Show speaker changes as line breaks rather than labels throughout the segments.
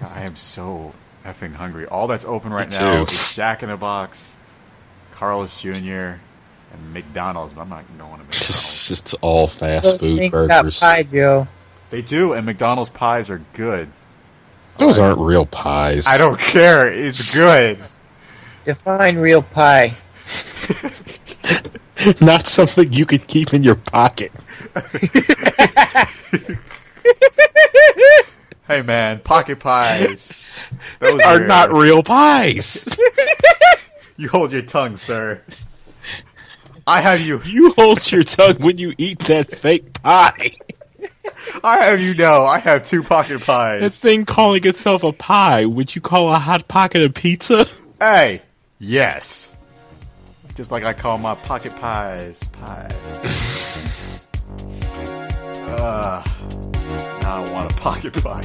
God, I am so effing hungry. All that's open right
Me
now
too.
is Jack in the Box, Carl's Jr., and McDonald's. But I'm not going to McDonald's.
It's all fast
Those
food burgers.
pie, Joe.
they do, and McDonald's pies are good.
Those aren't real pies.
I don't care. It's good.
Define real pie.
Not something you could keep in your pocket.
Hey man, pocket pies. Those
Are not real pies.
You hold your tongue, sir. I have you.
you hold your tongue when you eat that fake pie.
I have you know. I have two pocket
pies.
pies.
thing calling itself a pie, would you call a hot pocket a pizza?
Hey, yes. Just like I call my pocket pies pie. uh, I want a pocket pie.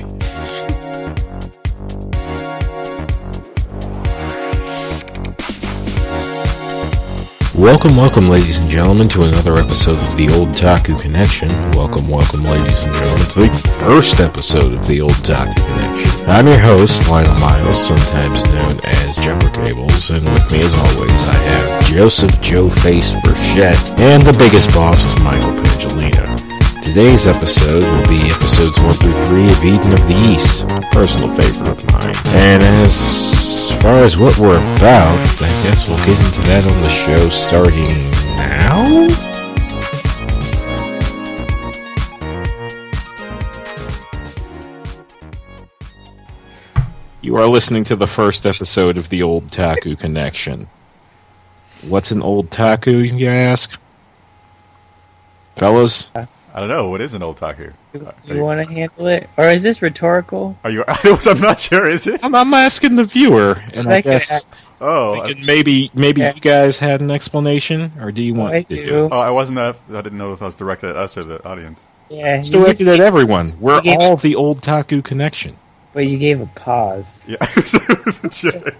Welcome, welcome, ladies and gentlemen, to another episode of the Old Taku Connection. Welcome, welcome, ladies and gentlemen, to the first episode of the Old Taku Connection. I'm your host, Lionel Miles, sometimes known as Jumper Cables, and with me, as always, I have Joseph Joe Face Burchette and the biggest boss, Michael Pangellino. Today's episode will be episodes 1 through 3 of Eden of the East, personal favorite of mine. And as far as what we're about, I guess we'll get into that on the show starting now? You are listening to the first episode of the Old Taku Connection. What's an old taku, you ask? Fellas?
Uh, I don't know. What is an otaku? Are
You
you?
want to handle it, or is this rhetorical?
Are you I'm not sure. Is it?
I'm, I'm asking the viewer, and I
Like,
guess
Oh,
maybe maybe
Yeah.
you guys had an explanation, or do you want
I
to do
do.
oh, I wasn't. Uh, I didn't know if I was directed at us or the audience.
Yeah,
It's
you
directed at everyone. We're
gave-
all the old Taku connection.
but you gave a pause.
Yeah, a.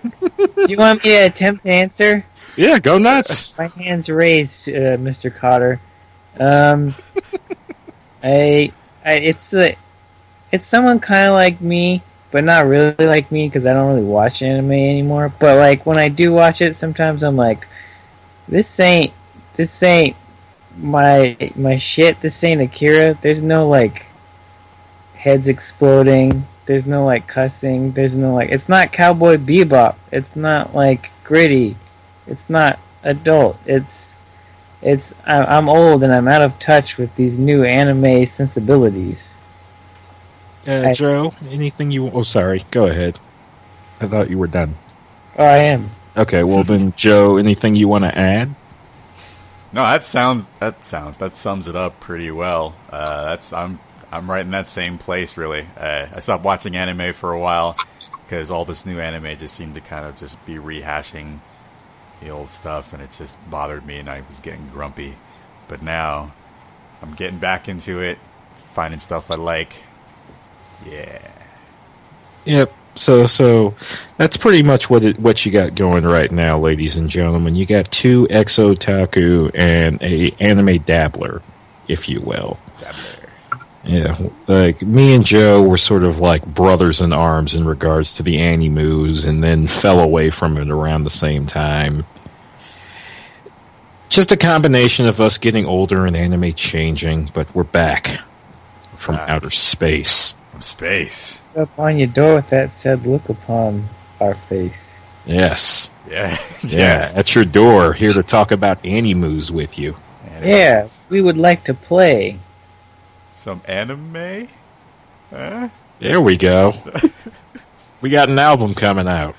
Do you want me to attempt to answer?
Yeah, go nuts.
My hand's raised, uh, Mr. Kotter. Um, I, I, it's a, it's someone kind of like me, but not really like me because I don't really watch anime anymore. But like when I do watch it, sometimes I'm like, this ain't, this ain't my my shit. This ain't Akira. There's no like heads exploding. There's no like cussing. There's no like. It's not Cowboy Bebop. It's not like gritty. It's not adult. It's it's I- I'm old and I'm out of touch with these new anime sensibilities.
Uh,
I-
Joe, anything you? Oh, sorry. Go ahead. I thought you were done.
Oh, I am.
Okay, well then, Joe, anything you want to add?
No, that sounds. That sounds. That sums it up pretty well. Uh, that's. I'm. I'm right in that same place. Really. Uh, I stopped watching anime for a while because all this new anime just seemed to kind of just be rehashing the old stuff, and it just bothered me, and I was getting grumpy. But now, I'm getting back into it, finding stuff I like. Yeah.
Yep. So, so that's pretty much what it, what you got going right now, ladies and gentlemen. You got two exo taku and a anime dabbler, if you will.
There.
Yeah, like me and Joe were sort of like brothers in arms in regards to the Animus, and then fell away from it around the same time. Just a combination of us getting older and anime changing, but we're back from
Back.
outer space.
From space.
Up on your door with that said, "Look upon our face."
Yes,
Yeah.
yeah, at your door, here to talk about Animus with you.
Yeah, we would like to play.
Some anime? Huh?
There we go. we got an album coming out.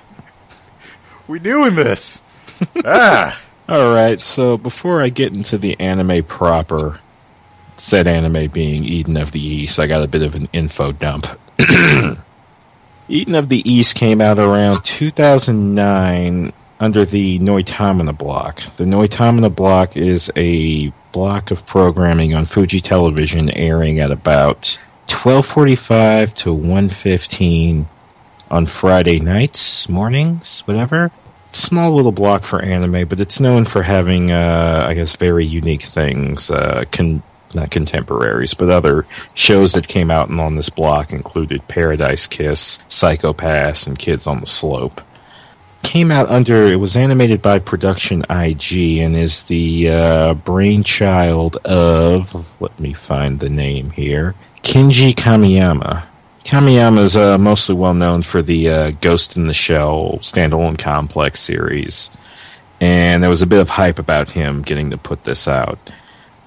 We doing this? ah.
All right, so before I get into the anime proper, said anime being Eden of the East, I got a bit of an info dump. Eden of the East came out around 2009 under the Noitamina block. The Noitamina block is a block of programming on Fuji Television airing at about 12:45 to 1:15 on Friday nights, mornings, whatever small little block for anime, but it's known for having, uh, I guess, very unique things. Uh, con- not contemporaries, but other shows that came out and on this block included Paradise Kiss, Psycho-Pass, and Kids on the Slope. Came out under, it was animated by Production IG and is the uh, brainchild of, let me find the name here, Kenji Kamiyama. Kamiyama is uh, mostly well known for the uh, Ghost in the Shell standalone complex series, and there was a bit of hype about him getting to put this out.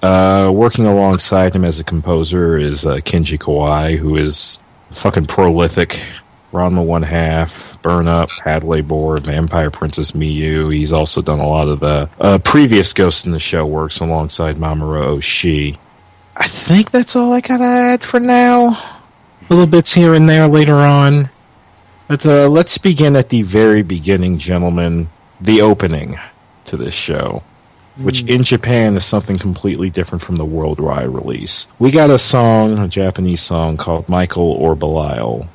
Uh, working alongside him as a composer is uh, Kenji Kawai, who is fucking prolific. Ranma One Half, Burn Up, Hadley Board, Vampire Princess Miyu. He's also done a lot of the uh, previous Ghost in the Shell works alongside Mamoru Oshii. I think that's all I gotta add for now. Little bits here and there later on. But uh, let's begin at the very beginning, gentlemen. The opening to this show which in Japan is something completely different from the worldwide release. We got a song, a Japanese song called Michael or Belial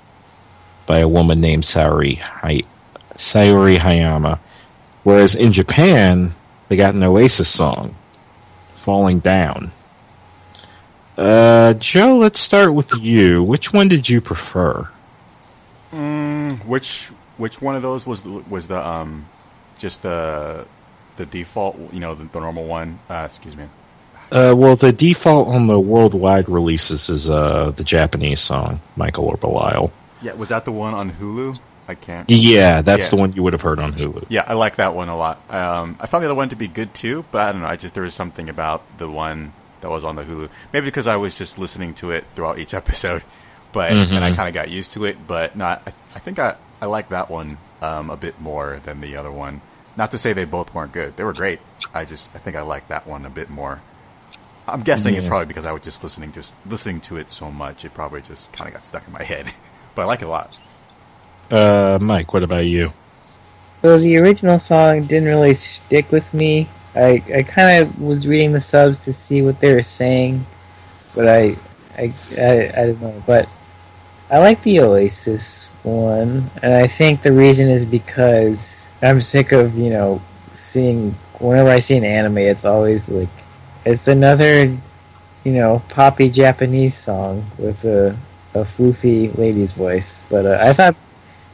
by a woman named Sayuri, Hay- Sayuri Hayama. Whereas in Japan, they got an Oasis song, Falling Down. Uh, Joe, let's start with you. Which one did you prefer?
Which which one of those was the, was the um just the the default? You know, the, the normal one. Uh, excuse me.
Uh, well, the default on the worldwide releases is uh, the Japanese song, Michael or Belial.
Yeah, was that the one on Hulu? I can't.
Yeah, that's
Yeah.
the one you would have heard on Hulu.
Yeah, I like that one a lot. Um, I found the other one to be good too, but I don't know. I just there was something about the one that was on the Hulu. Maybe because I was just listening to it throughout each episode, but and I kind of got used to it. But not. I, I think I I like that one um, a bit more than the other one. Not to say they both weren't good; they were great. I just I think I like that one a bit more. I'm guessing it's probably because I was just listening to listening to it so much. It probably just kind of got stuck in my head. But I like it a lot.
Uh, Mike, what about you?
So the original song didn't really stick with me. I I kind of was reading the subs to see what they were saying, but I I I, I don't know. But I like the Oasis one, and I think the reason is because I'm sick of you know seeing whenever I see an anime, it's always like it's another you know poppy Japanese song with a a floofy lady's voice. But uh, I thought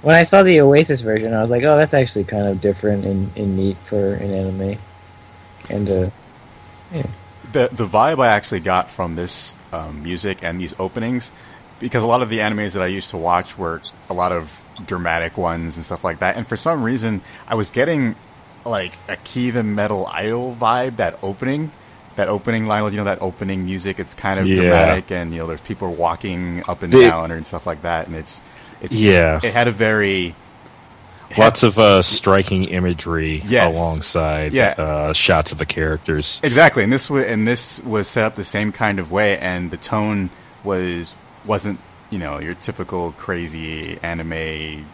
when I saw the Oasis version, I was like, oh, that's actually kind of different and, and neat for an anime. And uh,
the the vibe I actually got from this um, music and these openings, because a lot of the animes that I used to watch were a lot of dramatic ones and stuff like that, and for some reason I was getting like a Key the Metal Idol vibe. That opening, that opening line, you know, that opening music. It's kind of
Yeah.
dramatic, and you know, there's people walking up and
The-
down and stuff like that, and it's it's
Yeah.
it had a very
Lots of uh, striking imagery
Yes.
alongside
Yeah.
uh, shots of the characters.
Exactly, and this was and this was set up the same kind of way, and the tone was wasn't you know your typical crazy anime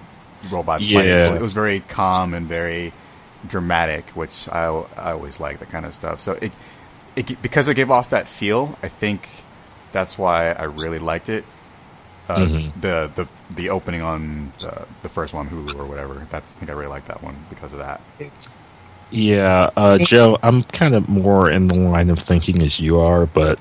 robots fighting.
Yeah.
It was very calm and very dramatic, which I I always like that kind of stuff. So it it because it gave off that feel, I think that's why I really liked it. Uh,
Mhm.
The the the opening on the, the first one Hulu or whatever. That's I think I really like that one because of that.
Yeah, uh, Joe, I'm kind of more in the line of thinking as you are, but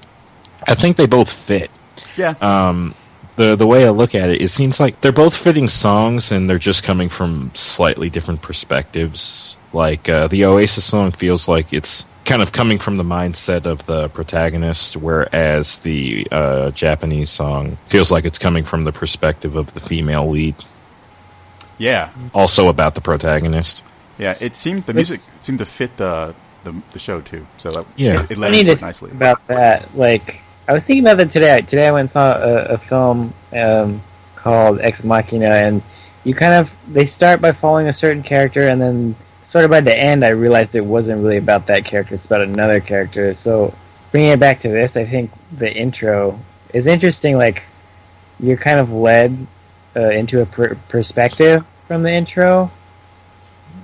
I think they both fit.
Yeah.
Um, the the way I look at it, it seems like they're both fitting songs, and they're just coming from slightly different perspectives. Like uh, the Oasis song feels like it's kind of coming from the mindset of the protagonist, whereas the uh, Japanese song feels like it's coming from the perspective of the female lead,
yeah.
also about the protagonist.
Yeah, it seemed the music seemed to fit the the, the show too. So that,
Yeah.
it, it led into it nicely.
about that. Like, I was thinking about that today. Today I went and saw a, a film um, called Ex Machina, and you kind of they start by following a certain character, and then sort of by the end, I realized it wasn't really about that character; it's about another character. So bringing it back to this, I think the intro is interesting. Like, you're kind of led uh, into a per- perspective from the intro.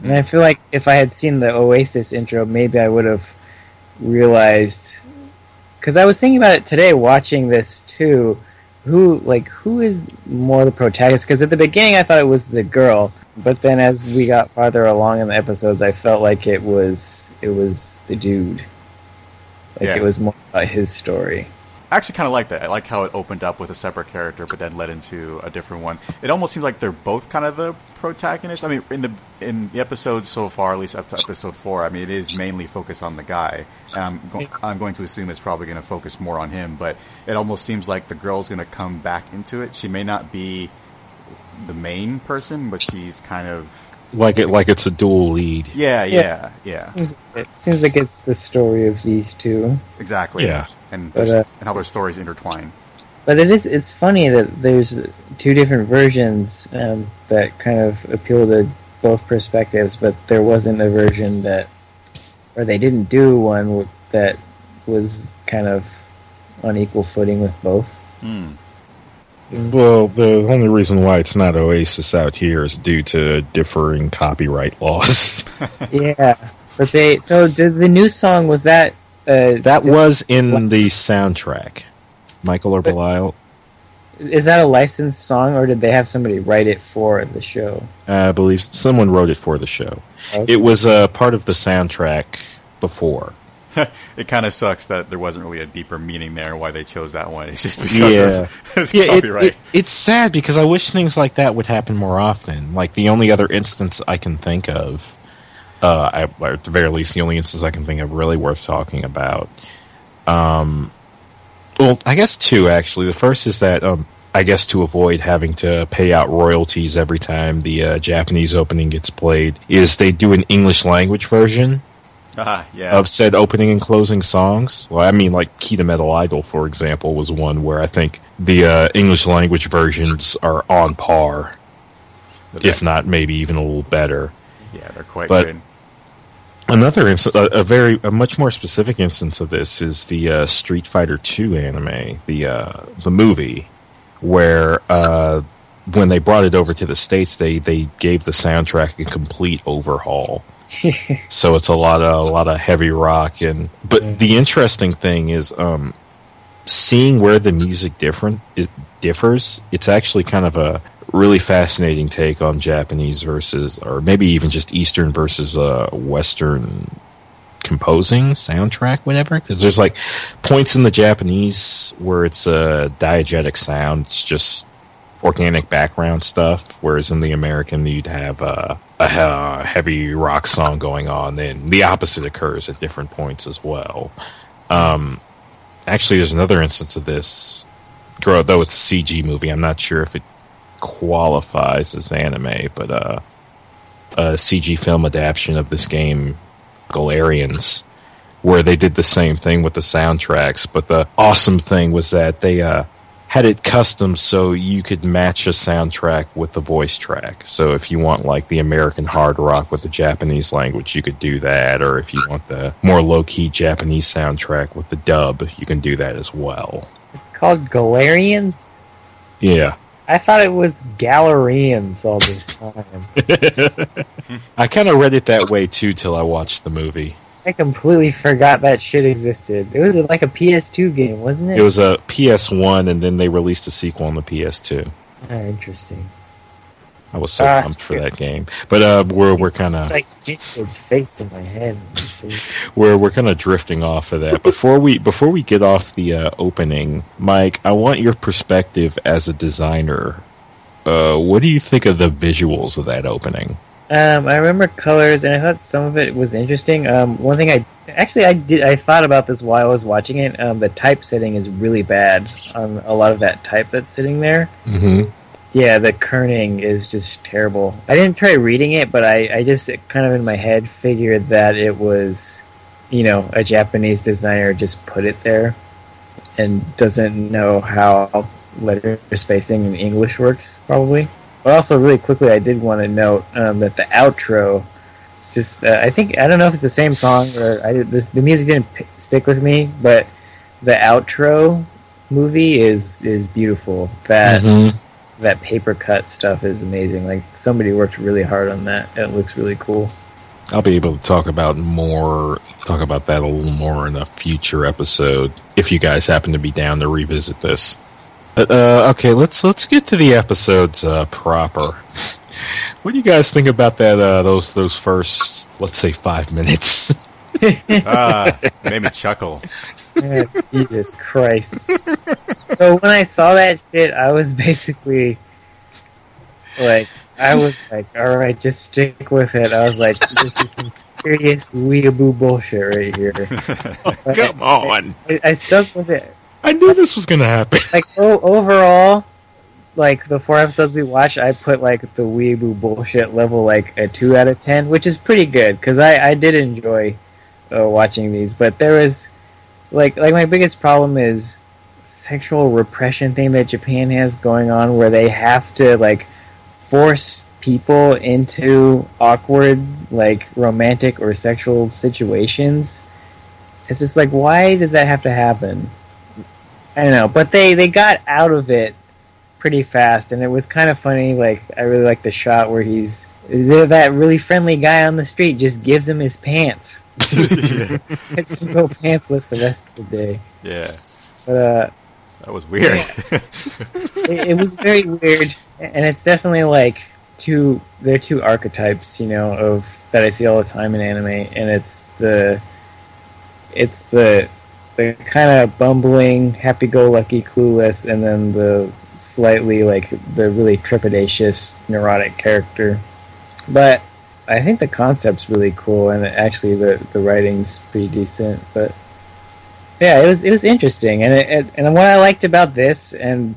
And I feel like if I had seen the Oasis intro, maybe I would have realized because I was thinking about it today watching this too. Who like who is more the protagonist? Because at the beginning I thought it was the girl, but then as we got farther along in the episodes, I felt like it was it was the dude. Like
Yeah.
it was more about his story.
I actually kind of like that. I like how it opened up with a separate character, but then led into a different one. It almost seems like they're both kind of the protagonist. I mean, in the in the episodes so far, at least up to episode four, I mean, it is mainly focused on the guy, and I'm go- I'm going to assume it's probably going to focus more on him. But it almost seems like the girl's going to come back into it. She may not be the main person, but she's kind of
Like it, like it's a dual lead.
yeah, yeah, yeah,
Seems, it seems like it's the story of these two.
exactly.
Yeah.
and
But, uh,
and how their stories intertwine.
But it is it's funny that there's two different versions um, that kind of appeal to both perspectives, but there wasn't a version that, or they didn't do one that was kind of on equal footing with both.
Hmm.
Well, the only reason why it's not Oasis out here is due to differing copyright laws.
yeah, but they so the, the new song was that uh,
that was in the soundtrack. Michael or Belial,
is that a licensed song or did they have somebody write it for the show?
I believe someone wrote it for the show.
Okay.
It was a part of the soundtrack before.
it kind of sucks that there wasn't really a deeper meaning there why they chose that one. It's just because
Yeah.
of it's
Yeah, it,
copyright.
it, it's sad because I wish things like that would happen more often. Like the only other instance I can think of, uh, I, or at the very least, the only instance I can think of really worth talking about. Um, well, I guess two actually. The first is that um, I guess to avoid having to pay out royalties every time the uh, Japanese opening gets played, is they do an English language version
ah, yeah.
of said opening and closing songs. Well, I mean, like Key the Metal Idol, for example, was one where I think the uh, English language versions are on par, if not maybe even a little better.
yeah, they're quite
but-
good.
Another instance, a, a very, a much more specific instance of this is the uh, Street Fighter Two anime, the uh, the movie, where uh, when they brought it over to the states, they they gave the soundtrack a complete overhaul. so it's a lot of a lot of heavy rock and but the interesting thing is um seeing where the music different it differs it's actually kind of a really fascinating take on japanese versus or maybe even just eastern versus uh western composing soundtrack whatever because there's like points in the japanese where it's a diegetic sound it's just organic background stuff, whereas in the American you'd have uh, a heavy rock song going on. Then the opposite occurs at different points as well. Um, actually, there's another instance of this. Though though it's a CG movie, I'm not sure if it qualifies as anime, but uh, a CG film adaptation of this game, Galarians, where they did the same thing with the soundtracks. But the awesome thing was that they uh, had it custom so you could match a soundtrack with the voice track. So if you want like the American hard rock with the Japanese language, you could do that. Or if you want the more low key Japanese soundtrack with the dub, you can do that as well.
It's called Galarian.
Yeah.
I thought it was Galarians all this time.
I kind of read it that way too till I watched the movie.
I completely forgot that shit existed. It was like a PS2 game, wasn't it?
It was a PS1 and then they released a sequel on the PS2.
Ah, interesting.
I was so
Ah,
pumped for that game. But uh, we're we're kind of
It's like face in my head.
we're we're kind of drifting off of that. Before we before we get off the uh, opening, Mike, I want your perspective as a designer. Uh, what do you think of the visuals of that opening?
Um, I remember colors, and I thought some of it was interesting. Um, one thing I actually I did I thought about this while I was watching it. Um, the typesetting is really bad on a lot of that type that's sitting there.
Mm-hmm.
Yeah, the kerning is just terrible. I didn't try reading it, but I, I just kind of in my head figured that it was, you know, a Japanese designer just put it there and doesn't know how letter spacing in English works, probably. But also, really quickly, I did want to note um, that the outro, just uh, I think I don't know if it's the same song or I the, the music didn't p- stick with me, but the outro movie is is beautiful. That
Mm-hmm.
that paper cut stuff is amazing. Like somebody worked really hard on that. It looks really cool.
I'll be able to talk about more talk about that a little more in a future episode if you guys happen to be down to revisit this. But, uh, okay, let's let's get to the episodes uh, proper. What do you guys think about that? Uh, those those first, let's say, five minutes?
Ah, made me chuckle.
Yeah, Jesus Christ. So when I saw that shit, I was basically like, I was like, all right, just stick with it. I was like, this is some serious weeaboo bullshit right here. But
Come on.
I, I stuck with it.
I knew this was to happen.
Like o- overall, like the four episodes we watched, I put like the weeaboo bullshit level like a two out of ten, which is pretty good because I I did enjoy uh, watching these, but there was like like my biggest problem is sexual repression thing that Japan has going on where they have to like force people into awkward like romantic or sexual situations. It's just like why does that have to happen? I don't know, but they they got out of it pretty fast, and it was kind of funny. Like I really like the shot where he's that really friendly guy on the street just gives him his pants.
yeah.
It's to go pantsless the rest of the day.
yeah,
But uh,
that was weird.
it, it was very weird, and it's definitely like two. They're two archetypes, you know, of that I see all the time in anime, and it's the it's the the kind of bumbling, happy-go-lucky, clueless, and then the slightly like the really trepidatious, neurotic character. But I think the concept's really cool, and actually the the writing's pretty decent. But yeah, it was it was interesting, and it, it, and what I liked about this, and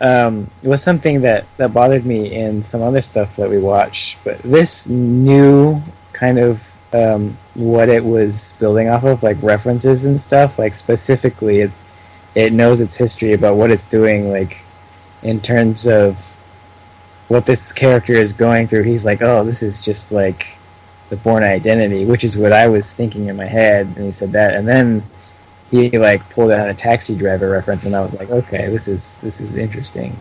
um, it was something that that bothered me in some other stuff that we watched, but this new kind of um, what it was building off of, like references and stuff, like specifically, it it knows its history about what it's doing, like in terms of what this character is going through. He's like, oh, this is just like the Bourne Identity, which is what I was thinking in my head, and he said that, and then he like pulled out a taxi driver reference, and I was like, okay, this is this is interesting.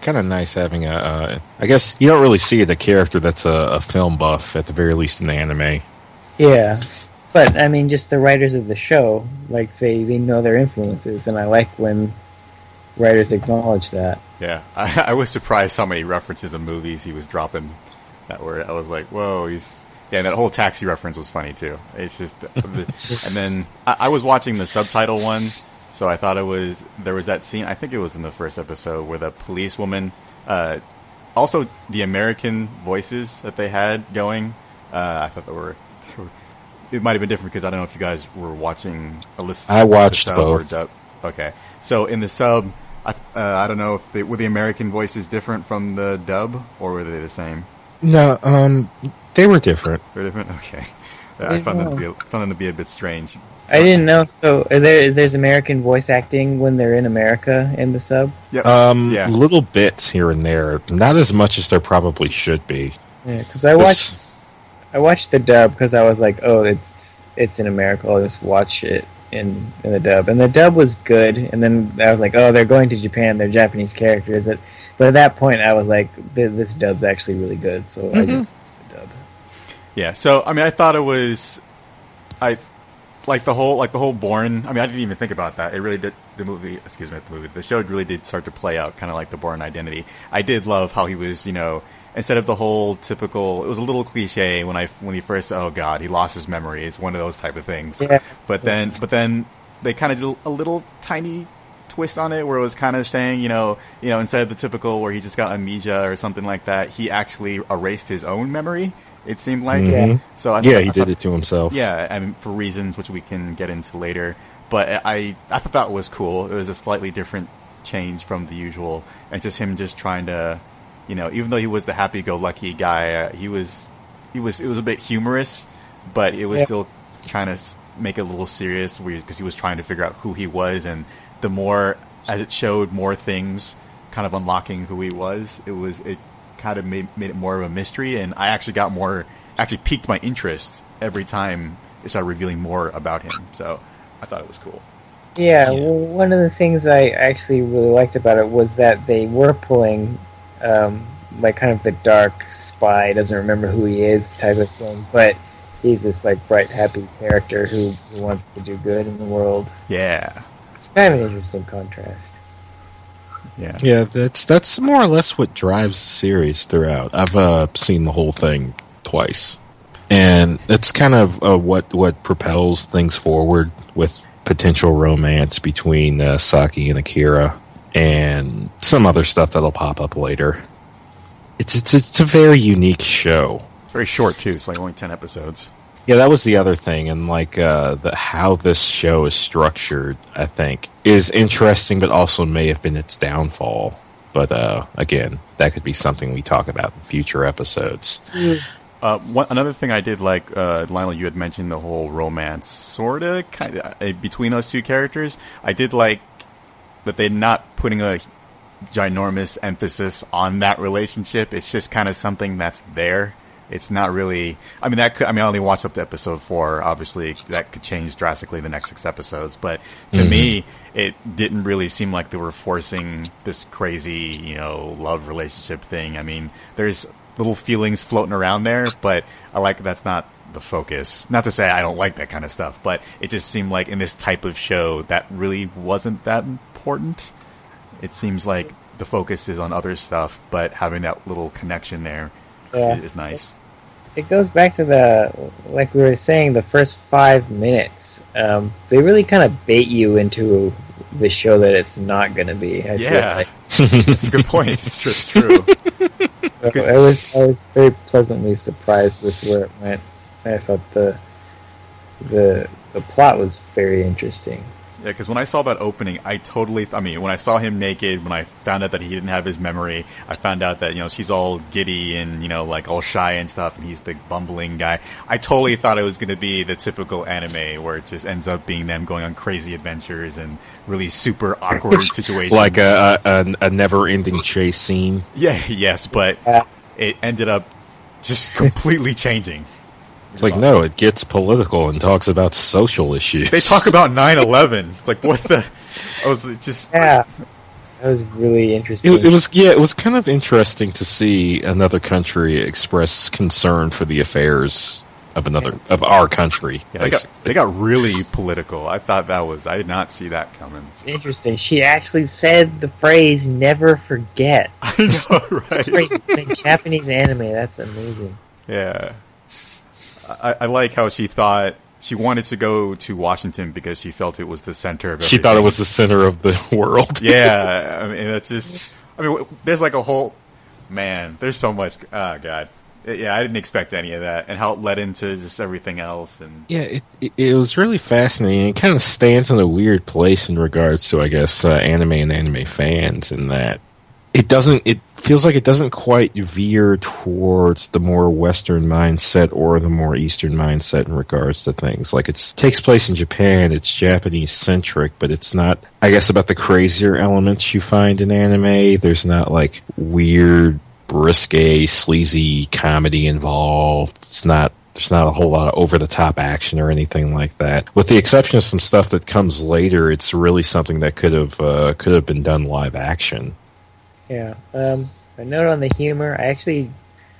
kind of nice having a. Uh, I guess you don't really see the character that's a, a film buff at the very least in the anime.
Yeah, but I mean, just the writers of the show, like they they know their influences, and I like when writers acknowledge that.
yeah, I, I was surprised how many references of movies he was dropping. That were I was like, whoa, he's yeah. And that whole taxi reference was funny too. It's just, the, and then I, I was watching the subtitle one, so I thought it was there was that scene. I think it was in the first episode where the policewoman, uh, also the American voices that they had going. Uh, I thought they were. It might have been different because I don't know if you guys were watching a list.
I watched
the or
both.
dub. Okay, so in the sub, I, uh, I don't know if they, were the American voices different from the dub or were they the same?
No, um, they were different.
They're different. Okay, Yeah, I found them to be a, found them to be a bit strange.
I didn't know. So there there's American voice acting when they're in America in the sub.
Yep.
Um,
yeah.
little bits here and there, not as much as there probably should be.
Yeah, because I watched I watched the dub because I was like, oh, it's it's in America. I'll just watch it in in the dub, and the dub was good. And then I was like, oh, they're going to Japan. They're Japanese characters. It, but at that point, I was like, this dub's actually really good. So I mm-hmm. just the dub.
Yeah, so I mean, I thought it was, I like the whole like the whole Bourne. I mean, I didn't even think about that. It really did. The movie, excuse me, the movie, the show really did start to play out kind of like the Bourne Identity. I did love how he was, you know, instead of the whole typical. It was a little cliche when I when he first. Oh God, he lost his memory. It's one of those type of things.
Yeah.
But then, but then they kind of did a little tiny twist on it where it was kind of saying, you know, you know, instead of the typical where he just got amnesia or something like that, he actually erased his own memory. It seemed like. Mm-hmm.
Yeah.
So I
Yeah,
thought-
he
I
did
thought-
it to himself.
Yeah, I mean, for reasons which we can get into later. But I, I thought that was cool. It was a slightly different change from the usual, and just him just trying to, you know, even though he was the happy-go-lucky guy, uh, he was, he was, it was a bit humorous, but it was
Yeah.
still trying to make it a little serious because he was trying to figure out who he was, and the more as it showed more things, kind of unlocking who he was, it was it kind of made made it more of a mystery, and I actually got more, actually piqued my interest every time it started revealing more about him. So I thought it was cool.
Yeah,
Yeah.
Well, one of the things I actually really liked about it was that they were pulling, um, like, kind of the dark spy doesn't remember who he is type of thing, but he's this like bright, happy character who, who wants to do good in the world.
Yeah,
It's kind of an interesting contrast.
yeah,
Yeah, that's that's more or less what drives the series throughout. I've uh, seen the whole thing twice. and it's kind of uh, what what propels things forward with potential romance between uh, Saki and Akira, and some other stuff that'll pop up later. It's it's it's a very unique show.
It's very short too. It's like only ten episodes.
Yeah, that was the other thing, and like uh, the, how this show is structured, I think, is interesting, but also may have been its downfall. But uh, again, that could be something we talk about in future episodes.
Uh, one, another thing I did like, uh, Lionel, you had mentioned the whole romance, sort of, kind of uh, between those two characters. I did like that they're not putting a ginormous emphasis on that relationship. It's just kind of something that's there. It's not really. I mean, that could. I mean, I only watched up to episode four. Obviously, that could change drastically the next six episodes. But to
Mhm.
me, it didn't really seem like they were forcing this crazy, you know, love relationship thing. I mean, there's little feelings floating around there, but I like that's not the focus. Not to say I don't like that kind of stuff, but it just seemed like in this type of show that really wasn't that important. It seems like the focus is on other stuff, but having that little connection there
Yeah.
is nice.
It goes back to the like we were saying the first five minutes. Um, they really kind of bait you into the show that it's not going to be. I
Yeah,
like.
that's a good point. It's true. It's true.
I was I was very pleasantly surprised with where it went. I thought the the the plot was very interesting.
Yeah, because when I saw that opening, I totally. I mean, when I saw him naked, when I found out that he didn't have his memory, I found out that you know she's all giddy and you know like all shy and stuff, and he's the bumbling guy. I totally thought it was going to be the typical anime where it just ends up being them going on crazy adventures and really super awkward situations,
like a, a, a, a never-ending chase scene.
yeah, yes, but it ended up just completely changing.
It's like no, it gets political and talks about social issues.
They talk about 9-11. It's like what the. I was just
Yeah, that was really interesting.
It, it was yeah, it was kind of interesting to see another country express concern for the affairs of another of our country.
Yeah, they got they got really political. I thought that was I did not see that coming.
interesting. She actually said the phrase "never forget."
I know,
It's
right?
crazy. Japanese anime. That's amazing.
Yeah, I, I like how she thought she wanted to go to Washington because she felt it was the center of.
she thought it was the center of the world.
Yeah, I mean it's just. I mean, there's like a whole man. There's so much. Oh god. Yeah, I didn't expect any of that, and how it led into just everything else. And
Yeah, it, it it was really fascinating. It kind of stands in a weird place in regards to, I guess, uh, anime and anime fans, in that it doesn't. It feels like it doesn't quite veer towards the more Western mindset or the more Eastern mindset in regards to things. Like it takes place in Japan, it's Japanese centric, but it's not. I guess about the crazier elements you find in anime. There's not like weird, risque, sleazy comedy involved. It's not there's not a whole lot of over the top action or anything like that. With the exception of some stuff that comes later, it's really something that could have uh, could have been done live action.
Yeah. Um, a note on the humor. I actually,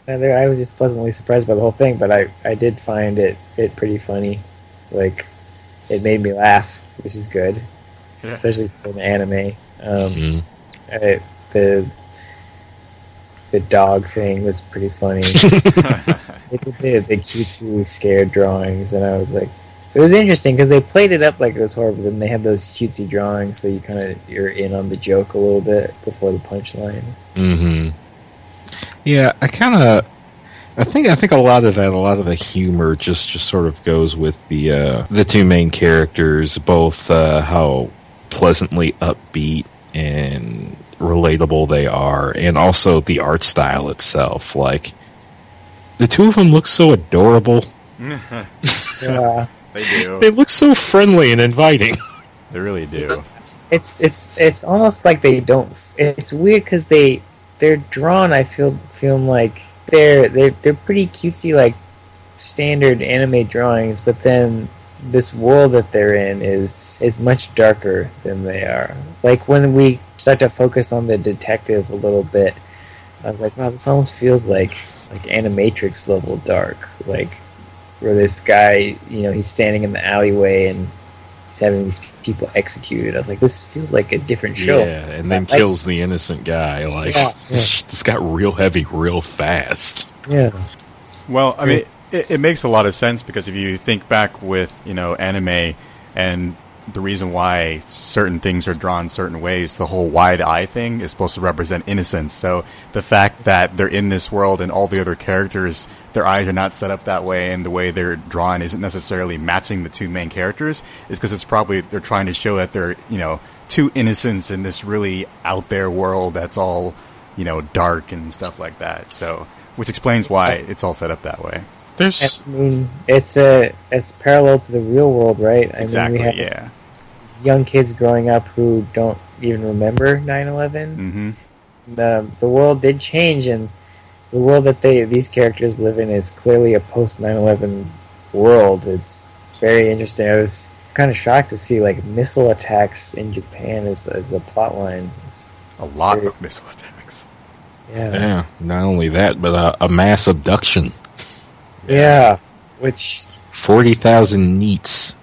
uh, I was just pleasantly surprised by the whole thing, but I, I did find it, it pretty funny. Like, it made me laugh, which is good,
Yeah.
especially for an anime. Um,
Mhm.
I, the the dog thing was pretty funny. they did the, the cutesy scared drawings, and I was like, it was interesting because they played it up like it was horrible, but then they had those cutesy drawings, so you kind of you're in on the joke a little bit before the punchline.
hmm Yeah, I kind of. I think I think a lot of that, a lot of the humor, just just sort of goes with the uh, the two main characters, both uh, how pleasantly upbeat and relatable they are, and also the art style itself. Like the two of them look so adorable.
Yeah,
they do.
They look so friendly and inviting.
They really do.
it's it's it's almost like they don't. It's weird because they they're drawn. I feel feeling like they're they're they're pretty cutesy, like standard anime drawings, but then this world that they're in is is much darker than they are. Like when we start to focus on the detective a little bit, I was like, wow, this almost feels like like Animatrix level dark, like where this guy, you know, he's standing in the alleyway and he's having these people executed. I was like, this feels like a different show.
Yeah, and then
Like-
kills the innocent guy. Like
Yeah, yeah.
this got real heavy real fast.
Yeah.
Well, I mean, it it, it makes a lot of sense because if you think back with you know anime and the reason why certain things are drawn certain ways, the whole wide eye thing is supposed to represent innocence. So the fact that they're in this world and all the other characters, their eyes are not set up that way and the way they're drawn isn't necessarily matching the two main characters is because it's probably they're trying to show that they're, you know, two innocents in this really out there world that's all, you know, dark and stuff like that. So, which explains why it's all set up that way.
There's
I mean, it's a it's parallel to the real world, right? I
Exactly.
mean, we have
yeah.
young kids growing up who don't even remember 9/11.
hmm
The the world did change, and the world that they these characters live in is clearly a post 9/11 world. It's very interesting. I was kind of shocked to see like missile attacks in Japan as, as a plot line.
A lot of missile attacks.
Yeah.
yeah, not only that, but a, a mass abduction.
Yeah. Which
Forty thousand NEETs.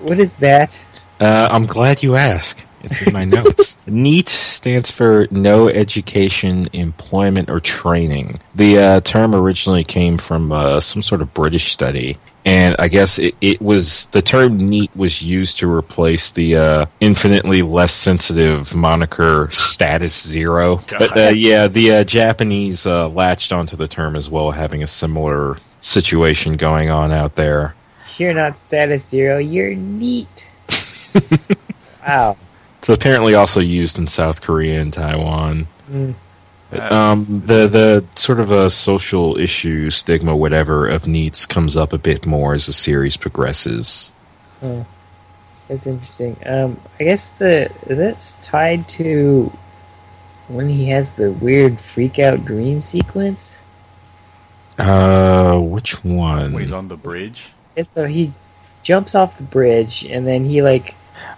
what is that?
Uh, I'm glad you asked. It's in my notes. NEET stands for No Education, Employment, or Training. The uh, term originally came from uh, some sort of British study. And I guess it, it was the term NEET was used to replace the uh, infinitely less sensitive moniker status zero. But uh, yeah, the uh, Japanese uh, latched onto the term as well, having a similar situation going on out there.
You're not status zero. You're neat. wow.
It's apparently also used in South Korea and Taiwan.
Mm.
Um, the the sort of a social issue, stigma, whatever of NEETs comes up a bit more as the series progresses.
Huh. That's interesting. Um, I guess the is it tied to when he has the weird freak out dream sequence?
Uh, which one?
When he's on the bridge.
It's so he jumps off the bridge and then he like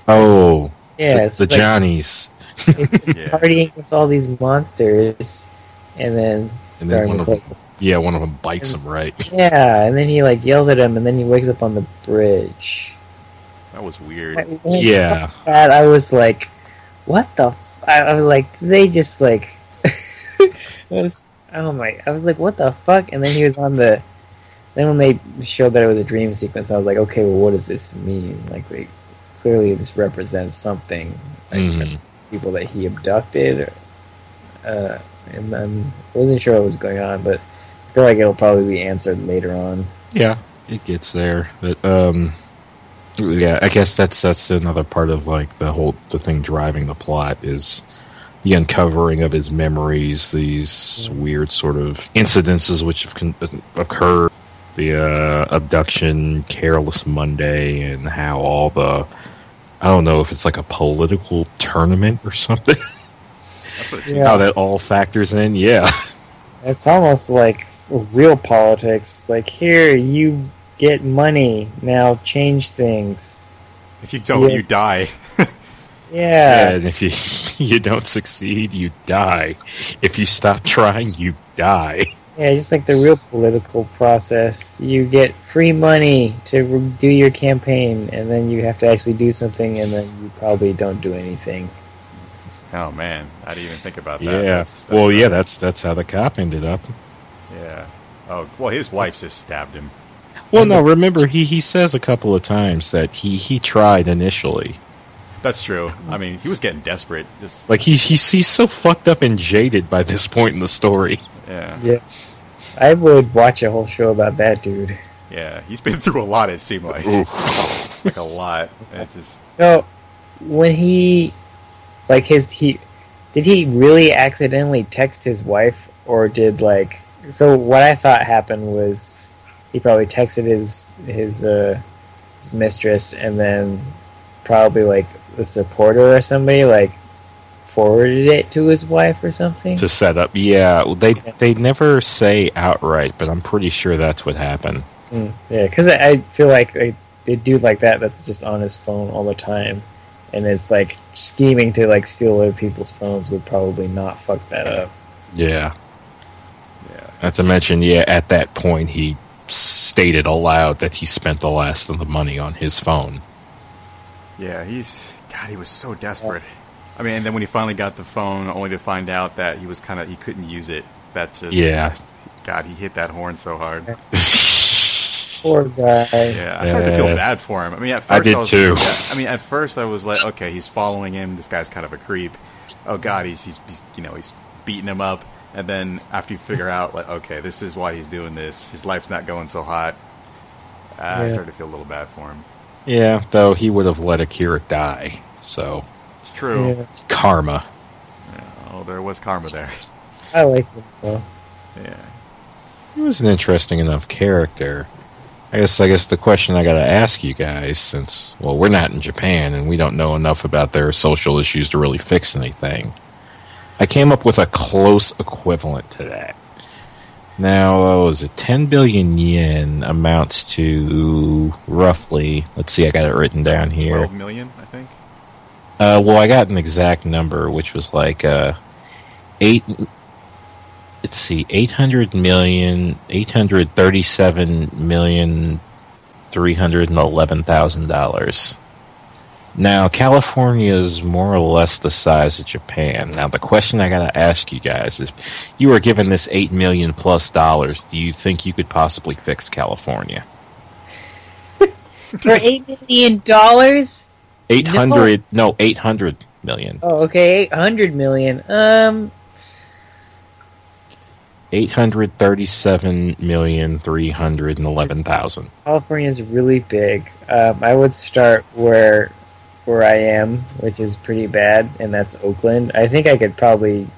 oh,
yeah,
the, the
like,
Johnnies.
he's
Yeah.
partying with all these monsters and then
And then one
to
of
play.
them, yeah, one of them bites him right.
Yeah, and then he like yells at him and then he wakes up on the bridge.
That was weird.
When he
Yeah.
that I was like, "What the?" F-? I, I was like, "They just like." was oh my! I was like, "What the fuck?" And then he was on the. Then when they showed that it was a dream sequence, I was like, "Okay, well, what does this mean?" Like, they, clearly, this represents something. Like
Mhm.
people that he abducted, or, uh, and then I wasn't sure what was going on, but I feel like it'll probably be answered later on.
Yeah, it gets there. But um, yeah, I guess that's that's another part of like the whole the thing driving the plot is the uncovering of his memories, these weird sort of incidences which have con- occurred, the uh, abduction, careless Monday, and how all the I don't know if it's like a political tournament or something.
That's what it seems
Yeah.
How that all factors in, yeah.
It's almost like real politics. Like, here, you get money, now change things.
If you don't,
Yeah.
you die.
Yeah.
And if you you don't succeed, you die. If you stop trying, you die.
Yeah, just like the real political process. You get free money to re- do your campaign, and then you have to actually do something, and then you probably don't do anything.
Oh man, I didn't even think about that.
Yeah.
That's- that's
well, yeah, that's that's how the cop ended up.
yeah. Oh well, his wife just stabbed him.
Well, no, remember he he says a couple of times that he he tried initially.
That's true. I mean, he was getting desperate. Just
Like he he's he's so fucked up and jaded by this point in the story.
yeah,
Yeah. I would watch a whole show about that dude.
yeah. He's been through a lot. It seemed like like a lot. And it's just
So, when he, like his, he, did he really accidentally text his wife, or did like, so what I thought happened was he probably texted his his uh his mistress, and then probably like the supporter or somebody like forwarded it to his wife or something.
to set up. Yeah, they they never say outright, but I'm pretty sure that's what happened.
Mm, yeah, because I, I feel like a, a dude like that that's just on his phone all the time, and is like scheming to like steal other people's phones would probably not fuck that up.
Yeah.
yeah.
Not to mention, yeah, at that point he stated aloud that he spent the last of the money on his phone.
Yeah, he's God. He was so desperate. I mean, and then when he finally got the phone, only to find out that he was kind of he couldn't use it. That just
Yeah.
God, he hit that horn so hard.
Poor guy.
Yeah, I started to feel bad for him. I mean, at first
I
first
did
was,
too.
yeah, I mean, at first I was like, okay, he's following him. This guy's kind of a creep. Oh God, he's he's, he's you know he's beating him up. And then after you figure out like, okay, this is why he's doing this. His life's not going so hot. Uh, I started to feel a little bad for him.
Yeah, though he would have let Akira die. So
It's true.
Yeah.
karma.
Oh, there was karma there.
I like him though.
Yeah.
He was an interesting enough character. I guess I guess the question I got to ask you guys, since well we're not in Japan and we don't know enough about their social issues to really fix anything, I came up with a close equivalent to that. Now, what was it 10 billion yen amounts to roughly? Let's see, I got it written down here.
Twelve million, I think.
Uh, well, I got an exact number, which was like uh, eight. Let's see, eight hundred million, eight hundred thirty-seven million, three hundred and eleven thousand dollars. Now, California is more or less the size of Japan. Now, the question I got to ask you guys is: You are given this eight million plus dollars. Do you think you could possibly fix California?
For eight million dollars?
Eight hundred? No, eight hundred million.
Oh, okay, eight hundred million. Um,
Eight hundred thirty-seven million three hundred and eleven thousand.
California is really big. Um, I would start where where I am, which is pretty bad, and that's Oakland. I think I could probably,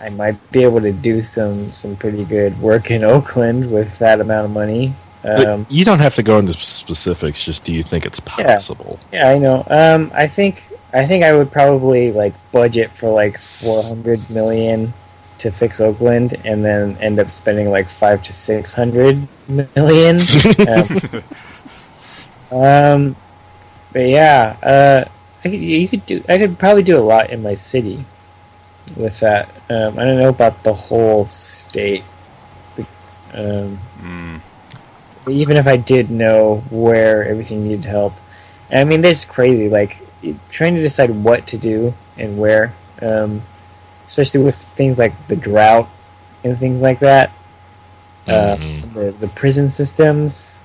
I might be able to do some some pretty good work in Oakland with that amount of money. Um,
you don't have to go into specifics. Just do you think it's possible?
yeah, I know. Um, I think I think I would probably like budget for like four hundred million to fix Oakland, and then end up spending like five to six hundred million. um, um, but yeah, uh, I could, you could do. I could probably do a lot in my city with that. Um, I don't know about the whole state. Um,
Mm.
But even if I did know where everything needed help, I mean, this is crazy. Like trying to decide what to do and where, um, especially with things like the drought and things like that. Uh,
Mhm.
the the prison systems.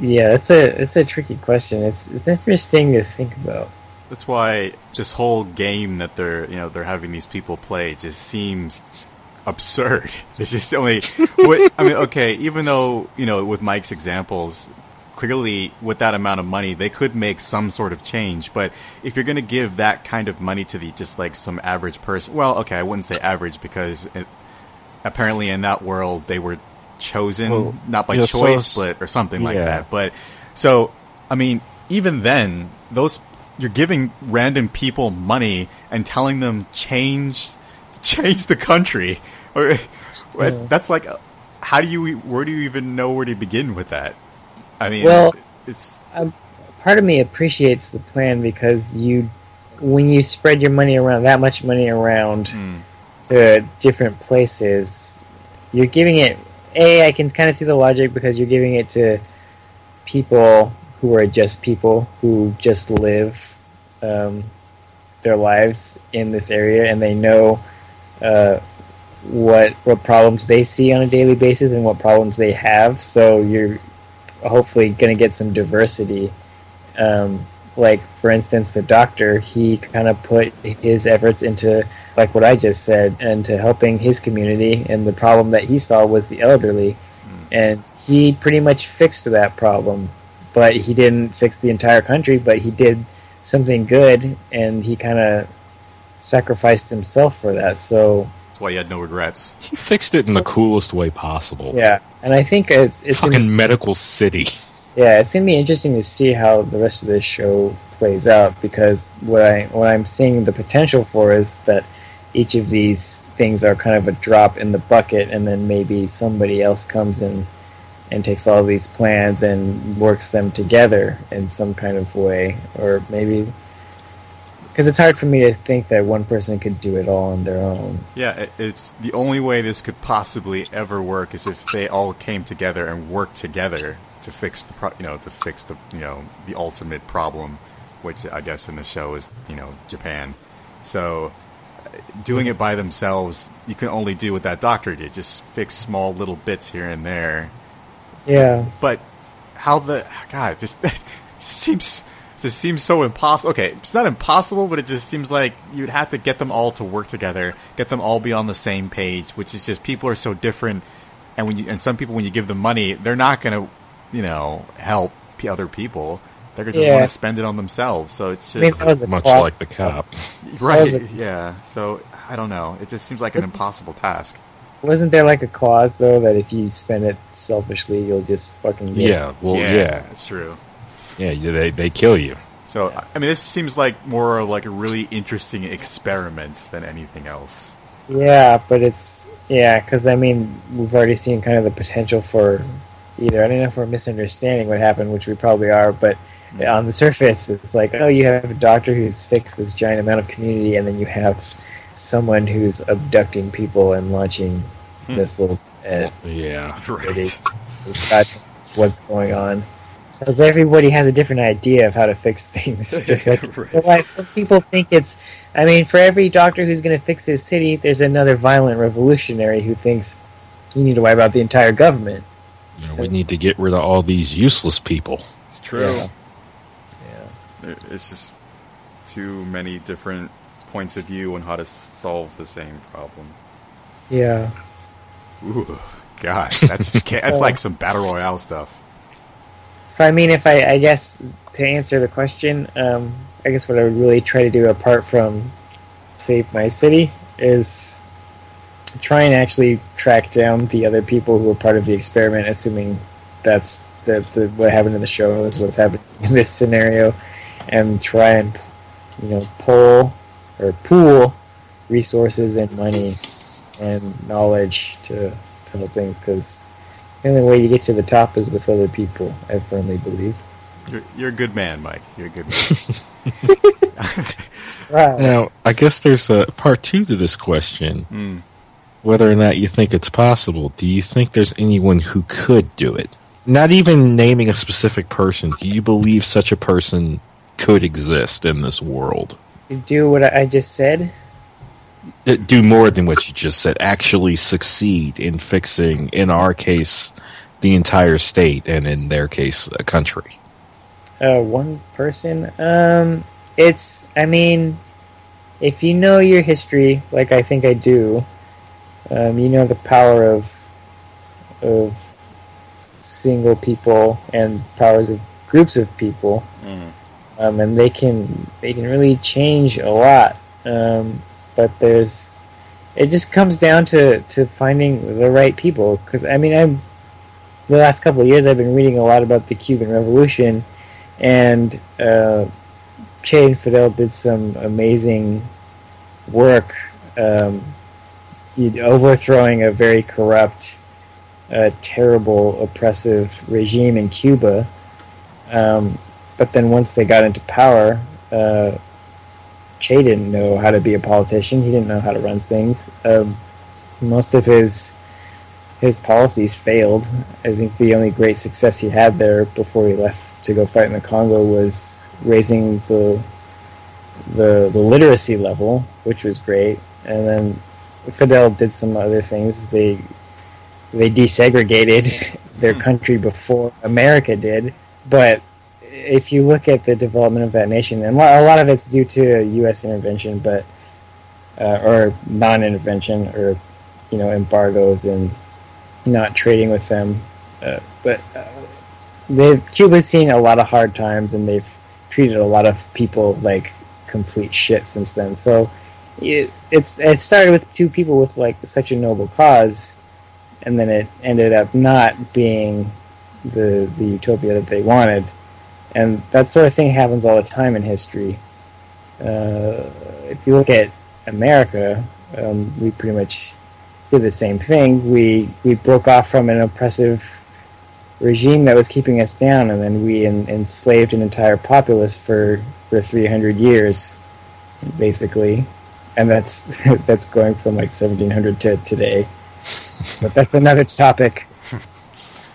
Yeah, it's a it's a tricky question. It's it's interesting to think about.
That's why this whole game that they're you know they're having these people play just seems absurd. It's just only. what, I mean, okay, even though you know with Mike's examples, clearly with that amount of money they could make some sort of change. But if you're going to give that kind of money to the just like some average person, well, okay, I wouldn't say average because it, apparently in that world they were chosen
Well,
not by choice,
it's-
but or something like that. But so I mean, even then, those you're giving random people money and telling them change change the country. Or that's like, how do you where do you even know where to begin with that? I mean,
Well-
it's
Part of me appreciates the plan because you, when you spread your money around, that much money around
mm,
to different places, you're giving it. A, I can kind of see the logic because you're giving it to people who are just people who just live um, their lives in this area and they know uh, what what problems they see on a daily basis and what problems they have. So you're hopefully going to get some diversity. Um, like for instance, the doctor, he kind of put his efforts into like what I just said, and to helping his community. And the problem that he saw was the elderly, and he pretty much fixed that problem. But he didn't fix the entire country, but he did something good, and he kind of sacrificed himself for that. So
that's why he had no regrets.
He fixed it in the coolest way possible.
yeah, and I think it's it's
Fucking
in-
medical city.
Yeah, it's gonna be interesting to see how the rest of this show plays out because what I what I'm seeing the potential for is that each of these things are kind of a drop in the bucket, and then maybe somebody else comes in and takes all these plans and works them together in some kind of way, or maybe because it's hard for me to think that one person could do it all on their own.
Yeah, it's the only way this could possibly ever work is if they all came together and worked together to fix the pro- you know to fix the you know the ultimate problem, which I guess in the show is you know Japan. So doing it by themselves, you can only do what that doctor did, just fix small little bits here and there.
Yeah,
But how the God it just seems just seems so impossible. Okay, it's not impossible, but it just seems like you'd have to get them all to work together, get them all be on the same page, which is just people are so different. And when you and some people when you give them money, they're not going to, you know, help other people. They're going to just
Yeah.
want to spend it on themselves. So it's
I mean,
just
that was a
Much
plot.
like the cop.
right. Yeah. So I don't know. It just seems like an impossible task.
Wasn't there like a clause though that if you spend it selfishly, you'll just fucking get
Yeah, well, yeah,
it's true.
Yeah. yeah they they kill you.
So I mean, this seems like more of like a really interesting experiment than anything else.
Yeah, but it's yeah, because I mean, we've already seen kind of the potential for either I don't know if we're misunderstanding what happened, which we probably are, but on the surface, it's like oh, you have a doctor who's fixed this giant amount of community, and then you have someone who's abducting people and launching
Hmm.
missiles at
Yeah,
city. That's what's going on. Because everybody has a different idea of how to fix things. Just like
Right.
some people think it's. I mean, for every doctor who's going to fix his city, there's another violent revolutionary who thinks you need to wipe out the entire government.
You know, we need to get rid of all these useless people.
It's true.
Yeah.
There- It's just too many different points of view on how to solve the same problem.
Yeah.
Ooh, God, that's just that's like some battle royale stuff.
So I mean, if I, I guess to answer the question, um, I guess what I would really try to do apart from save my city is try and actually track down the other people who were part of the experiment, assuming that's the, the what happened in the show is what's happening in this scenario, and try and you know pull or pool resources and money and knowledge to to help things because the only way you get to the top is with other people. I firmly believe.
You're, you're a good man, Mike. You're a good man.
Right.
Now, I guess there's a part two to this question.
Mm.
Whether or not you think it's possible, do you think there's anyone who could do it? Not even naming a specific person. Do you believe such a person could exist in this world?
Do what I just said.
Do more than what you just said. Actually succeed in fixing, in our case, the entire state, and in their case, a country.
Uh, one person. Um, it's. I mean, if you know your history, like I think I do, um, you know the power of of single people and powers of groups of people,
Mm.
um, and they can they can really change a lot. Um, but there's it just comes down to to finding the right people. Because I mean, I'm the last couple of years I've been reading a lot about the Cuban Revolution, and uh, Che and Fidel did some amazing work, um, overthrowing a very corrupt, uh, terrible, oppressive regime in Cuba. Um, but then once they got into power, uh, Che didn't know how to be a politician. He didn't know how to run things. Um, most of his his policies failed. I think the only great success he had there before he left to go fight in the Congo was raising the the the literacy level, which was great. And then Fidel did some other things. They they desegregated their country before America did, but if you look at the development of that nation, and a lot of it's due to U.S. intervention, but uh, or non-intervention, or you know embargoes and not trading with them. Uh, but uh, they've Cuba's seen a lot of hard times, and they've treated a lot of people like complete shit since then. So it, it's it started with two people with like such a noble cause, and then it ended up not being the the utopia that they wanted, and that sort of thing happens all the time in history. Uh, if you look at America, um, we pretty much did the same thing. We we broke off from an oppressive regime that was keeping us down, and then we en- enslaved an entire populace for for 300 years, basically, and that's that's going from like 1700 to today. But that's another topic.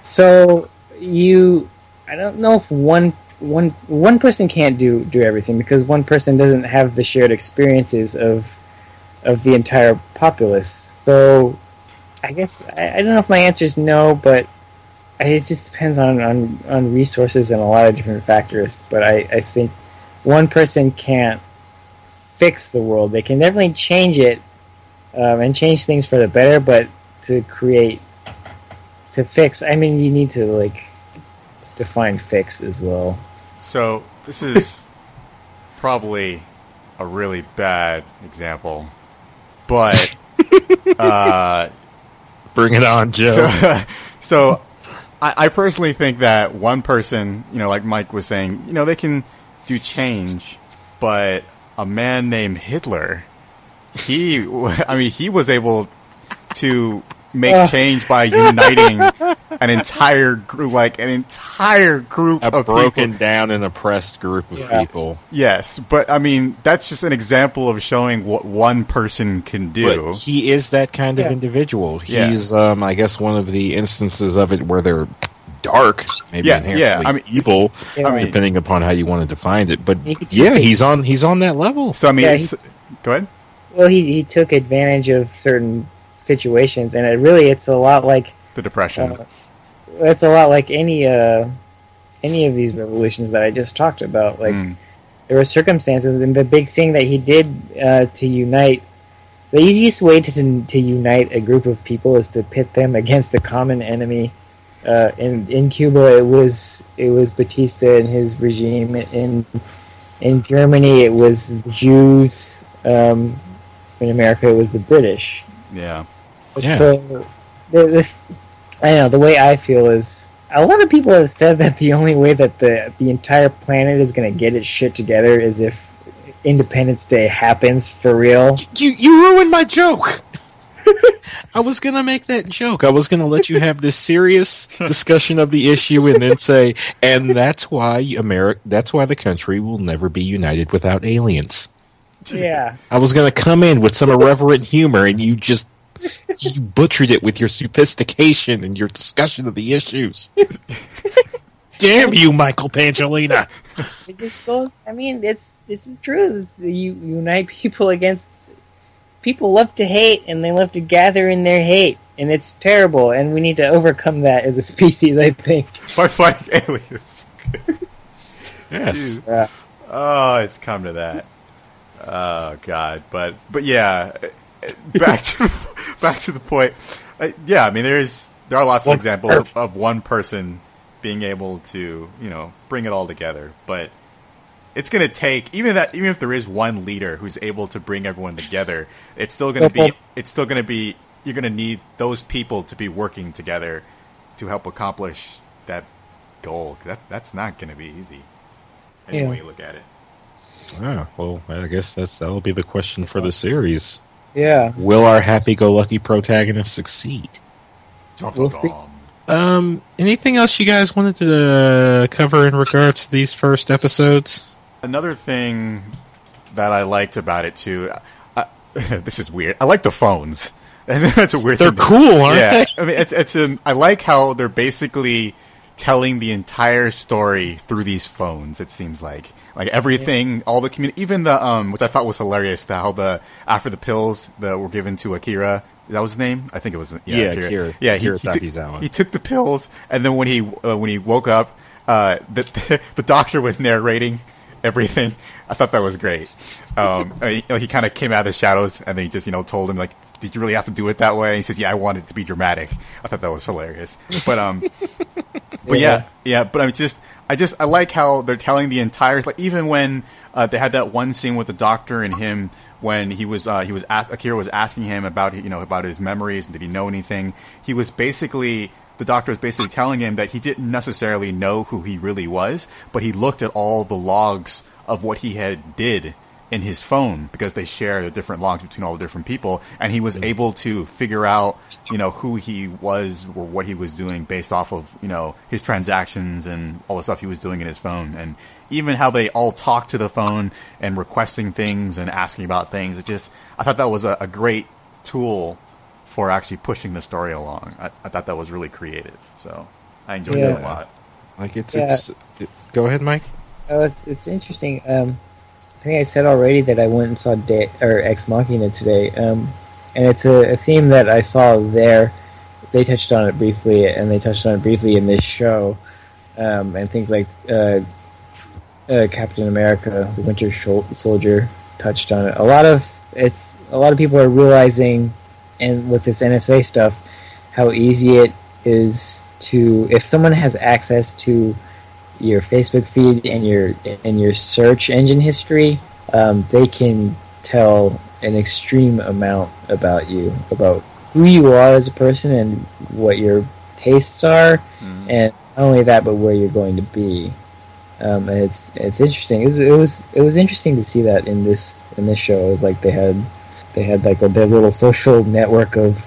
So you, I don't know if one one one person can't do do everything because one person doesn't have the shared experiences of of the entire populace. So I guess I, I don't know if my answer is no, but it just depends on, on on resources and a lot of different factors. But I, I think one person can't fix the world. They can definitely change it um, and change things for the better. But to create to fix, I mean, you need to like define fix as well.
So this is probably a really bad example, but uh,
Bring it on, Joe.
so, so I, I personally think that one person, you know, like Mike was saying, you know, they can do change, but a man named Hitler, he, I mean, he was able to make change by uniting an entire group, like an entire group
a
of
broken
people.
down and oppressed group of
Yeah.
people.
Yes, but I mean, that's just an example of showing what one person can do.
But he is that kind of
Yeah.
individual.
Yeah.
He's, um, I guess, one of the instances of it where they're dark, maybe
Yeah,
inherently
yeah, I mean,
evil,
Yeah.
I mean,
depending upon how you want to define it. But yeah, he's on he's on that level.
so I mean,
Yeah,
it's, go ahead.
Well, he he took advantage of certain situations, and it really it's a lot like
The depression.
Uh, it's a lot like any uh any of these revolutions that I just talked about. Like
Mm.
there were circumstances, and the big thing that he did uh, to unite. The easiest way to to unite a group of people is to pit them against a common enemy. Uh, in in Cuba, it was it was Batista and his regime. In in Germany, it was the Jews. Um, in America, it was the British.
Yeah.
Yeah.
So, the, the, I know the way I feel is a lot of people have said that the only way that the the entire planet is going to get its shit together is if Independence Day happens for real.
You you ruined my joke. I was gonna make that joke. I was gonna let you have this serious discussion of the issue, and then say, and that's why America. That's why the country will never be united without aliens.
Yeah,
I was gonna come in with some irreverent humor, and you just you butchered it with your sophistication and your discussion of the issues. Damn you, Michael Pangelina!
it just goes. I mean, it's it's the truth. You unite people against people love to hate, and they love to gather in their hate, and it's terrible. And we need to overcome that as a species. I think.
By fighting aliens.
Yes.
Yeah.
Oh, it's come to that. Oh God, but but yeah, back to back to the point. Uh, yeah, I mean, there's there are lots of examples of, of one person being able to you know bring it all together, but it's going to take even that even if there is one leader who's able to bring everyone together, it's still going to be it's still going to be you're going to need those people to be working together to help accomplish that goal. That that's not going to be easy. Any
Yeah.
way you look at it.
Ah, well, I guess that's that'll be the question for the series.
Yeah.
Will our happy-go-lucky protagonist succeed?
We'll see.
Um, anything else you guys wanted to uh, cover in regards to these first episodes?
Another thing that I liked about it too, I, this is weird. I like the phones. That's a weird.
They're
thing
cool, aren't
yeah,
they?
I mean, it's it's um, I like how they're basically telling the entire story through these phones. It seems like like everything, all the community, even the um, which I thought was hilarious. The, how the after the pills that were given to Akira. That was his name. I think it was. Yeah,
Yeah, Akira-
Yeah,
Akira
he, he, took, he took the pills, and then when he uh, when he woke up, uh, the the doctor was narrating everything. I thought that was great. Um, he, he kind of came out of the shadows, and then he just you know told him like, "Did you really have to do it that way?" And he says, "Yeah, I wanted it to be dramatic." I thought that was hilarious. But um, but yeah, yeah. But I mean, just I just I like how they're telling the entire like even when uh, they had that one scene with the doctor and him when he was uh, he was Akira was asking him about you know about his memories and did he know anything. He was basically the doctor was basically telling him that he didn't necessarily know who he really was, but he looked at all the logs of what he had did in his phone because they share the different logs between all the different people, and he was able to figure out, you know, who he was or what he was doing based off of, you know, his transactions and all the stuff he was doing in his phone, and even how they all talk to the phone and requesting things and asking about things. It just, I thought that was a, a great tool for actually pushing the story along. I, I thought that was really creative, so I enjoyed
Yeah.
that a lot.
Like it's
Yeah.
it's. It, go ahead, Mike.
Oh, it's, it's interesting. Um, I think I said already that I went and saw De- or Ex Machina today, um, and it's a, a theme that I saw there they touched on it briefly, and they touched on it briefly in this show, um, and things like uh, uh, Captain America, the Winter Soldier, touched on it. A lot of it's a lot of people are realizing, and with this NSA stuff, how easy it is to if someone has access to your Facebook feed and your and your search engine history, um, they can tell an extreme amount about you, about who you are as a person and what your tastes are,
Mhm.
and not only that, but where you're going to be. Um, and it's it's interesting. It was, it was it was interesting to see that in this in this show. It was like they had they had like a, their little social network of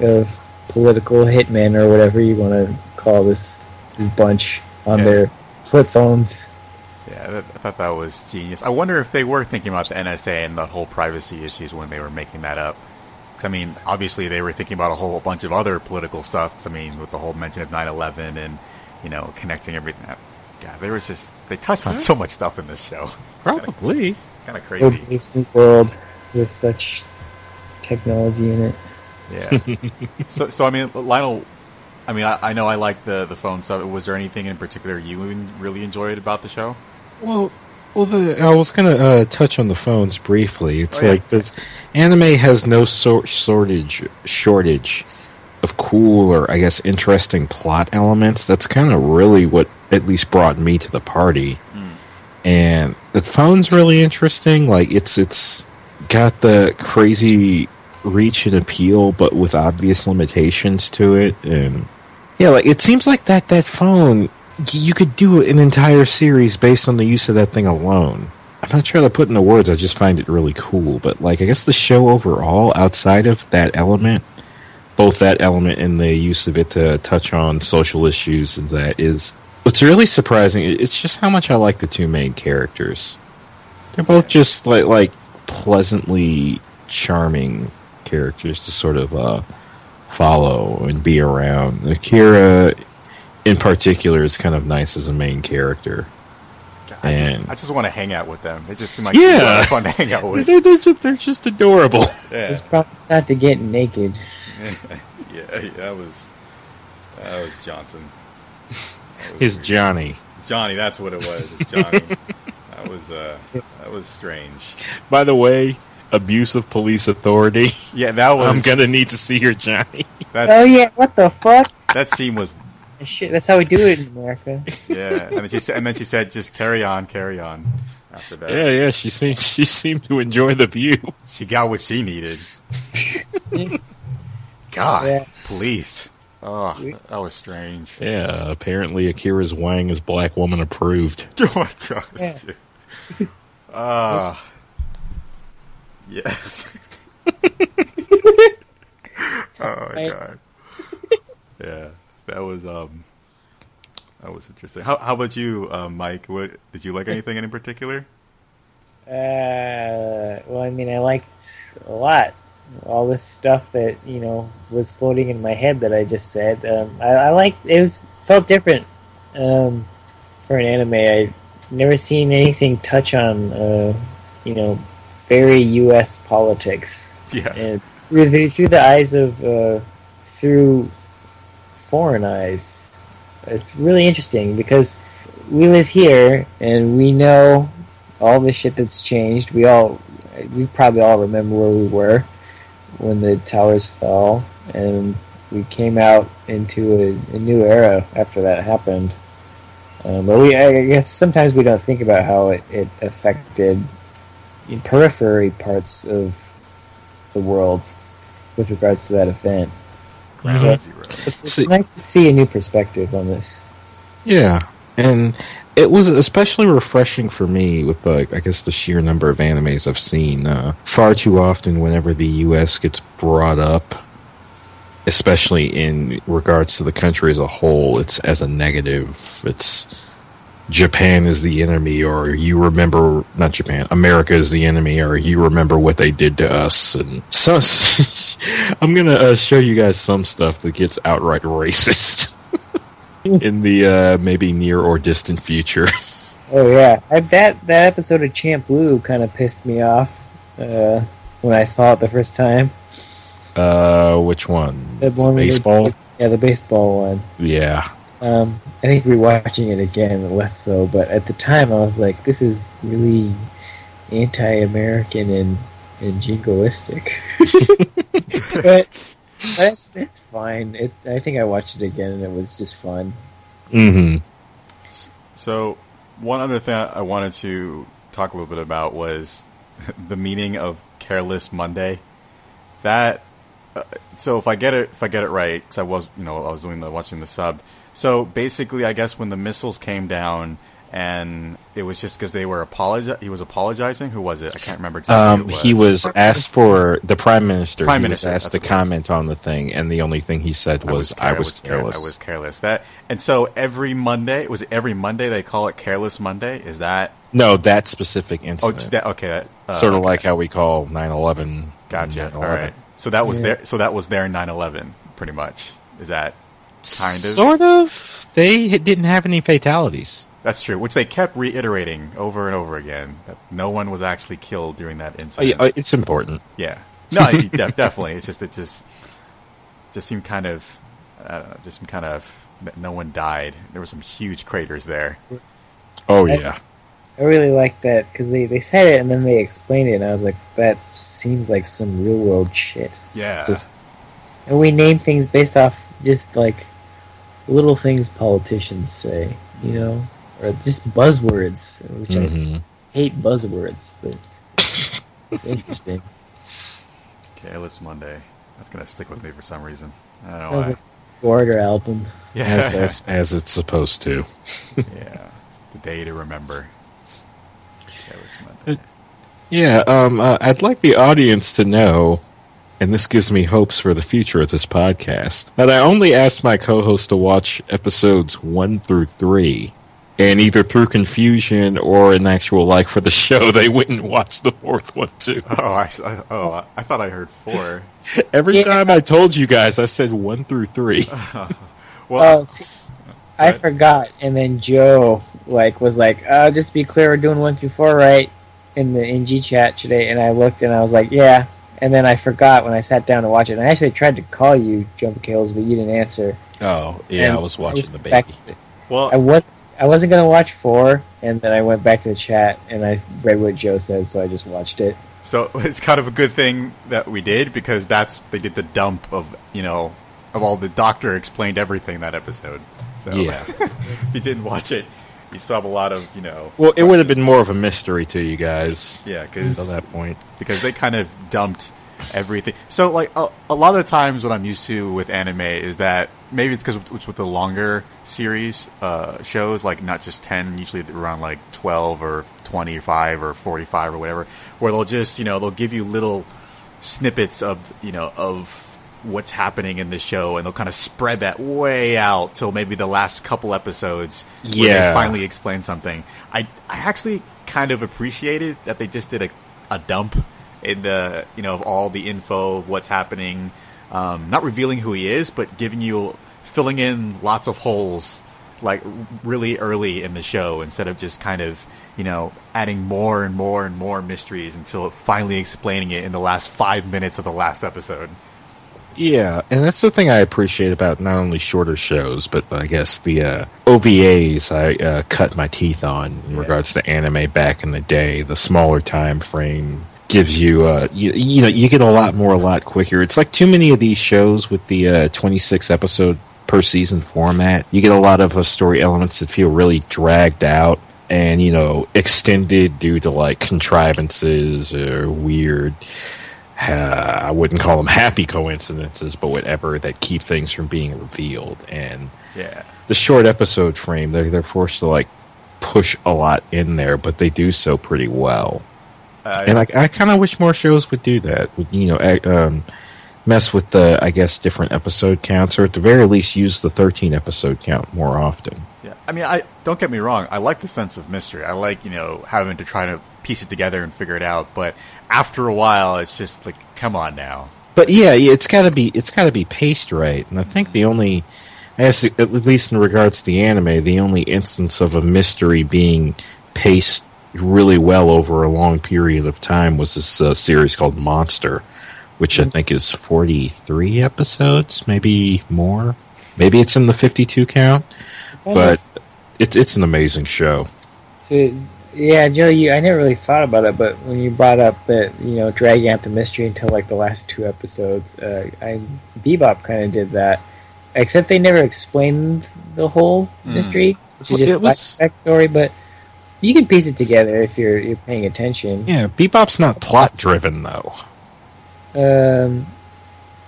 of political hitmen or whatever you want to call this this bunch on
Yeah.
their flip phones.
Yeah, I thought that was genius. I wonder if they were thinking about the NSA and the whole privacy issues when they were making that up. 'Cause, I mean, obviously they were thinking about a whole bunch of other political stuff. 'Cause, I mean, with the whole mention of 9/11 and you know connecting everything. God, there was just they touched on so much stuff in this show.
Probably.
Kind of crazy.
Disney world with such technology in it.
Yeah. so, so I mean, Lionel. I mean, I, I know I like the the phone stuff. Was there anything in particular you really enjoyed about the show?
Well, well, the, I was gonna uh, touch on the phones briefly. It's
Oh, yeah.
like this anime has no sort shortage shortage of cool or I guess interesting plot elements. That's kind of really what at least brought me to the party. And the phone's really interesting. Like it's it's got the crazy reach and appeal, but with obvious limitations to it. And yeah, like it seems like that that phone you could do an entire series based on the use of that thing alone. I'm not trying to put into words. I just find it really cool. But like, I guess the show overall, outside of that element, both that element and the use of it to touch on social issues, and that is what's really surprising. It's just how much I like the two main characters. They're both just like like pleasantly charming characters to sort of uh, follow and be around. Akira, in particular, is kind of nice as a main character.
I just,
And-
I just want to hang out with them. They just seem like
yeah.
really fun to hang out with.
they're, they're just, they're just adorable.
Yeah,
It's probably not to get naked.
yeah, that was that was Johnson. That was
His
weird.
Johnny.
Johnny, that's what it was. It's Johnny. that was uh, that was strange.
By the way, abuse of police authority.
Yeah, that was.
I'm gonna need to see your Johnny.
That's,
Oh yeah, what the fuck?
That scene was.
Shit, that's how we do it in America.
Yeah, and then she said, and then she said, "Just carry on, carry on." After that,
Yeah, yeah. She seemed she seemed to enjoy the view.
she got what she needed. God,
Yeah.
police. Oh, that, that was strange.
Yeah. Apparently, Akira's Wang is black woman approved.
Oh my god.
Yeah.
Ah. Yeah. oh my god. Yeah, that was um, that was interesting. How how about you, um, Mike? What did you like anything in particular?
Uh, well, I mean, I liked a lot. All this stuff that you know was floating in my head that I just said. Um, I, I liked it. Was felt different um, for an anime. I've never seen anything touch on uh, you know very U.S. politics
Yeah,
and through the, through the eyes of uh, through foreign eyes. It's really interesting because we live here and we know all the shit that's changed. We all we probably all remember where we were when the towers fell, and we came out into a, a new era after that happened. Um, but we, I guess, sometimes we don't think about how it, it affected in periphery parts of the world with regards to that event.
Ground
Yeah.
Zero.
It's, it's
See-
nice to see a new perspective on this.
Yeah, and it was especially refreshing for me with the I guess the sheer number of animes I've seen. Uh, far too often, whenever the U.S. gets brought up, especially in regards to the country as a whole, it's as a negative. It's Japan is the enemy, or you remember not Japan, America is the enemy, or you remember what they did to us. And so, I'm gonna uh, show you guys some stuff that gets outright racist in the uh, maybe near or distant future.
Oh yeah, I, that that episode of Champloo kind of pissed me off uh, when I saw it the first time.
Uh, which one?
The one
Baseball.
Yeah, the baseball one.
Yeah.
Um, I think rewatching it again, less so. But at the time, I was like, "This is really anti-American and and jingoistic." but but it's, it's fine. It, I think I watched it again, and it was just fun.
Mm-hmm.
So, one other thing I wanted to talk a little bit about was the meaning of "careless Monday." That uh, so if I get it if I get it right, because I was you know I was doing the watching the sub. So basically, I guess when the missiles came down, and it was just because they were apologi- He was apologizing. Who was it? I can't remember exactly.
Um,
who it was.
he was asked for the prime minister.
Prime
he
Minister,
was asked to
what it was.
comment on the thing, and the only thing he said was, "I was,
care-
careless."
I was careless. That and so every Monday was it every Monday they call it Careless Monday. Is that
No, that specific
oh
incident.
that, okay? That, uh,
sort of
okay.
like how we call 9/11.
Gotcha.
9/11.
All right. So that was
Yeah.
their so that was their 9/11 pretty much. Is that kind of
Sort of. They didn't have any fatalities.
That's true. Which they kept reiterating over and over again that no one was actually killed during that
Oh,
incident.
yeah, uh, it's important.
yeah. No, de- definitely. It's just it just just seemed kind of I know, just seemed kind of no one died. There were some huge craters there.
Oh yeah.
I really like that because they, they said it and then they explained it, and I was like, that seems like some real world shit.
Yeah.
Just and we name things based off just like little things politicians say, you know, or just buzzwords, which I
hmm
hate buzzwords, but it's interesting.
Careless Monday. That's gonna stick with me for some reason. I don't know
Sounds
why.
like Order album.
As,
yeah.
as as it's supposed to.
yeah. The day to remember. Careless Monday.
Yeah. Um. Uh, I'd like the audience to know, and this gives me hopes for the future of this podcast. That I only asked my co-host to watch episodes one through three. And either through confusion or an actual like for the show, they wouldn't watch the fourth one too.
Oh, I, I- oh, I thought I heard four.
Every
Yeah.
time I told you guys, I said one through three.
Well,
Oh, see, I forgot, and then Joe like was like, uh, "Just be clear, we're doing one through four, right?" In the NG chat today, and I looked and I was like, "Yeah," and then I forgot when I sat down to watch it. And I actually tried to call you, Jump Kills, but you didn't answer.
Oh, yeah,
And
I was watching the
back-
baby.
well,
I was I wasn't gonna watch four, and then I went back to the chat and I read what Joe said, so I just watched it.
So it's kind of a good thing that we did because that's they did the dump of you know of all the doctor explained everything that episode. So
Yeah.
if you didn't watch it, you still have a lot of you know.
Well, it would have been more of a mystery to you guys
Yeah,
until
because
that point.
because they kind of dumped everything. So like a, a lot of the times what I'm used to with anime is that maybe it's because it's with the longer series uh, shows, like not just ten, usually around like twelve or twenty five or forty five or whatever, where they'll just you know they'll give you little snippets of you know of what's happening in the show, and they'll kind of spread that way out till maybe the last couple episodes. Where
Yeah.
they finally explain something. I I actually kind of appreciated that they just did a, a dump in the you know of all the info of what's happening, um, not revealing who he is, but giving you filling in lots of holes like really early in the show instead of just kind of you know adding more and more and more mysteries until finally explaining it in the last five minutes of the last episode.
Yeah, and that's the thing I appreciate about not only shorter shows, but I guess the uh, OVAs I uh, cut my teeth on in
Yeah.
regards to anime back in the day. The smaller time frame gives you, uh, you, you know, you get a lot more a lot quicker. It's like too many of these shows with the uh, 26 episode per season format. You get a lot of uh, story elements that feel really dragged out and you know extended due to like contrivances or weird uh, I wouldn't call them happy coincidences, but whatever that keep things from being revealed. And
Yeah,
the short episode frame, they're they're forced to like push a lot in there, but they do so pretty well.
uh,
And I, I kind of wish more shows would do that. Would you know, um, mess with the I guess different episode counts, or at the very least use the thirteen episode count more often.
Yeah, I mean, I don't get me wrong. I like the sense of mystery. I like you know having to try to piece it together and figure it out. But after a while, it's just like, come on now.
But yeah, yeah, it's got to be it's got to be paced right, and I think the only, I guess at least in regards to the anime, the only instance of a mystery being paced really well over a long period of time was this uh, series called Monster, which I think is forty three episodes, maybe more. Maybe it's in the 52 count, but it's it's an amazing show.
So, yeah, Joe, you I never really thought about it, but when you brought up that you know dragging out the mystery until like the last two episodes, uh, I Bebop kind of did that, except they never explained the whole
Mm.
mystery, which is just
it was-
a backstory. But you can piece it together if you're you're paying attention.
Yeah, Bebop's not plot driven though.
Um,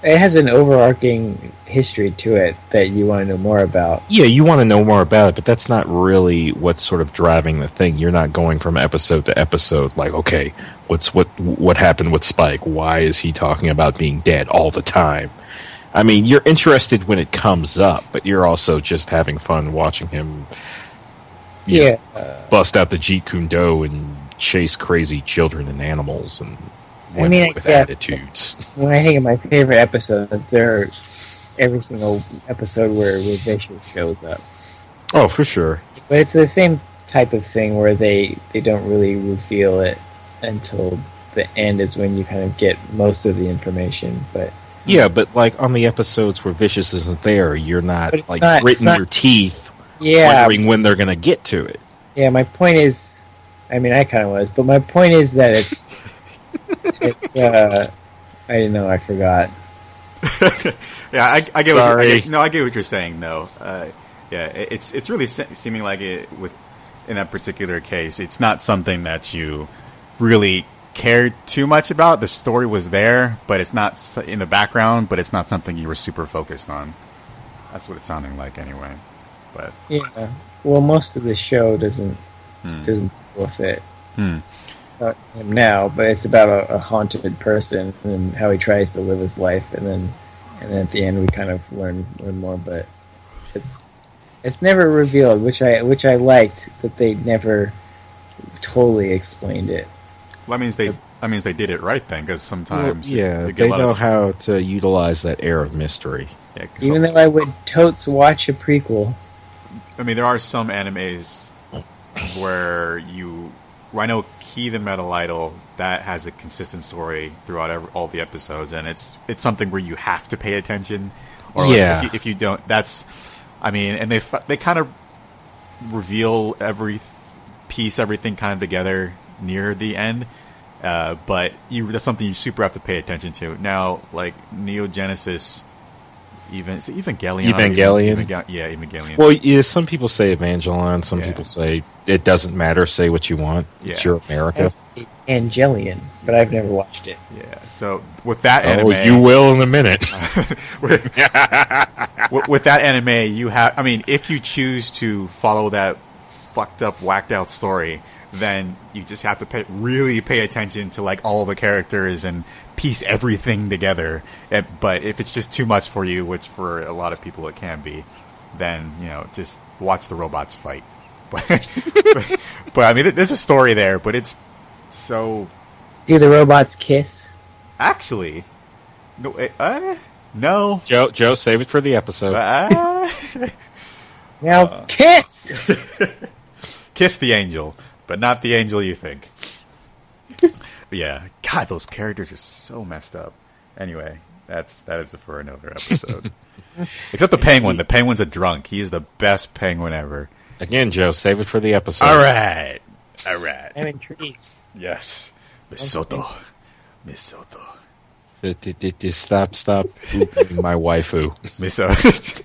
it has an overarching history to it that you want to know more about.
Yeah, you want to know more about it, but that's not really what's sort of driving the thing. You're not going from episode to episode like, okay, what's what what happened with Spike? Why is he talking about being dead all the time? I mean, you're interested when it comes up, but you're also just having fun watching him you know,
Yeah,
bust out the Jeet Kune Do and chase crazy children and animals and
I mean,
with
guess-
attitudes.
when I think of my favorite episodes, there are every single episode where, where Vicious shows up.
Oh, for sure.
But it's the same type of thing where they, they don't really reveal it until the end is when you kind of get most of the information. But
Yeah, but like on the episodes where Vicious isn't there, you're not like
not-
gritting
not-
your teeth,
yeah,
wondering when they're going to get to it.
yeah. My point is, I mean, I kind of was, but my point is that it's it's. uh I didn't know. I forgot.
yeah, I, I get. What you, I
Sorry.
get, no, I get what you're saying. though. uh, yeah, it- it's it's really se- seeming like it with in that particular case, it's not something that you really cared too much about. The story was there, but it's not in the background. But it's not something you were super focused on. That's what it's sounding like, anyway. But
Yeah. Well, most of the show doesn't
Hmm.
doesn't deal with it.
Hmm.
About him now, but it's about a, a haunted person and how he tries to live his life, and then and then at the end we kind of learn learn more. But it's it's never revealed, which I which I liked that they never totally explained it.
well, that means they that means they did it right then, because sometimes you-
yeah,
you get
they
a lot
know
of-
how to utilize that air of mystery.
yeah, 'cause
Even though I would totes watch a prequel.
I mean, there are some animes where you. Well, I know Key the Metal Idol that has a consistent story throughout every, all the episodes, and it's it's something where you have to pay attention, or
Yeah.
if, you, if you don't, that's. I mean, and they they kind of reveal every piece, everything kind of together near the end. Uh, but you, that's something you super have to pay attention to. Now, like Neon Genesis, even Evangelion,
Evangelion?
Evangel- yeah, Evangelion.
Well, yeah, some people say Evangelion, some
Yeah.
people say it doesn't matter. Say what you want. It's
Yeah.
your America.
Angelian, but I've never watched it.
Yeah. So with that oh, anime,
Oh, you will in a minute.
with, with that anime, you have. I mean, if you choose to follow that fucked up, whacked out story, then you just have to pay, really pay attention to like all the characters and piece everything together. But if it's just too much for you, which for a lot of people it can be, then you know just watch the robots fight. But, but, but I mean, there's a story there, but it's so
Do the robots kiss?
Actually, no, eh, uh, no.
Joe, Joe, save it for the episode.
Uh,
Now
Uh.
kiss.
kiss the angel, but not the angel you think. yeah, God, those characters are so messed up. Anyway, that's that is for another episode. Except the penguin. The penguin's a drunk. He is the best penguin ever.
Again, Joe, save it for the episode.
All right, all right.
I'm intrigued.
Yes, Misato, Misato,
D- d- d- d- Stop, stop hooping my waifu.
Misato.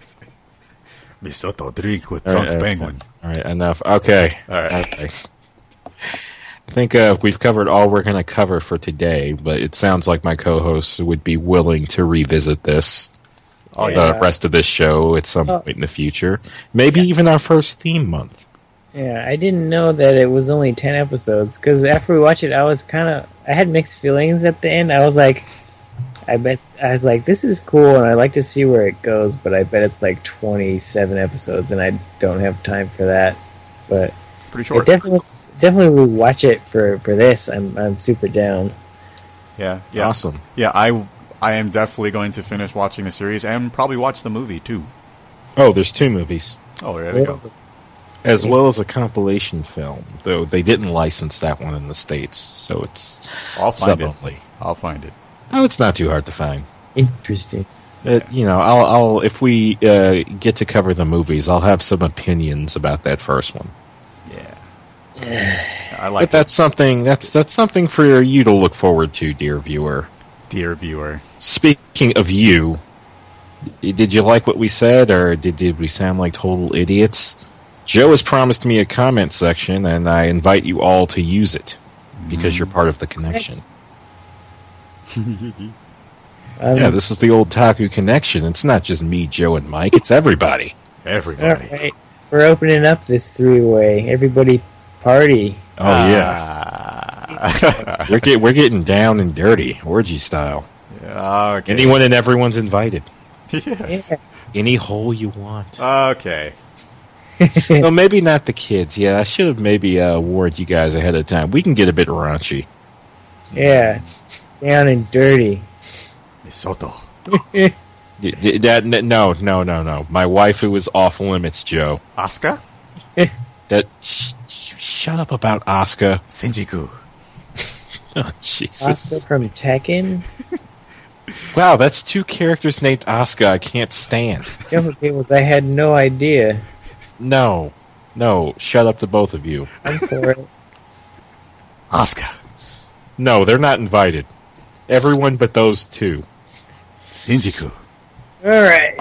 Misato drink with
All
drunk
right,
penguin.
All right, enough. Okay.
All right.
Okay. I think uh, we've covered all we're going to cover for today, but it sounds like my co-hosts would be willing to revisit this,
Oh
the rest of this show at some
Oh.
point in the future. Maybe even our first theme month.
Yeah, I didn't know that it was only ten episodes because after we watched it, I was kind of I had mixed feelings at the end. I was like, I bet I was like, this is cool, and I'd like to see where it goes, but I bet it's like twenty-seven episodes, and I don't have time for that. But
It's pretty
I
short.
definitely definitely will watch it for for this. I'm I'm super down.
Yeah, yeah,
Awesome.
yeah. I I am definitely going to finish watching the series and probably watch the movie too.
Oh, there's two movies,
Oh, there we go.
as well as a compilation film, though they didn't license that one in the States, so it's
I'll find
sub
it.
only.
I'll find it.
Oh, it's not too hard to find.
Interesting.
You know, I'll, I'll if we uh, get to cover the movies, I'll have some opinions about that first one.
Yeah. I like
But that's something that's that's something for you to look forward to, dear viewer.
dear viewer.
Speaking of you, did you like what we said, or did did we sound like total idiots? Joe has promised me a comment section, and I invite you all to use it because you're part of the connection.
Um,
Yeah, this is the old Taku connection. It's not just me, Joe, and Mike. It's everybody.
Everybody.
right, we're opening up this three-way. Everybody party.
Oh yeah,
yeah.
we're get, we're getting down and dirty, orgy style.
Okay.
Anyone and everyone's invited.
Yes.
Yeah.
Any hole you want.
Okay.
well, maybe not the kids. Yeah, I should have maybe uh, warned you guys ahead of time. We can get a bit raunchy.
Yeah, down and dirty.
Misato.
Y- y- That no, no, no, no. My wife who is off limits, Joe.
Asuka?
That sh- sh- shut up about Asuka.
Shinjuku.
Oh, Jesus.
Asuka from Tekken.
Wow, that's two characters named Asuka. I can't stand.
I had no idea.
No, no. Shut up to both of you.
I'm for it.
Asuka.
No, they're not invited. Everyone but those two.
Shinjuku.
All right.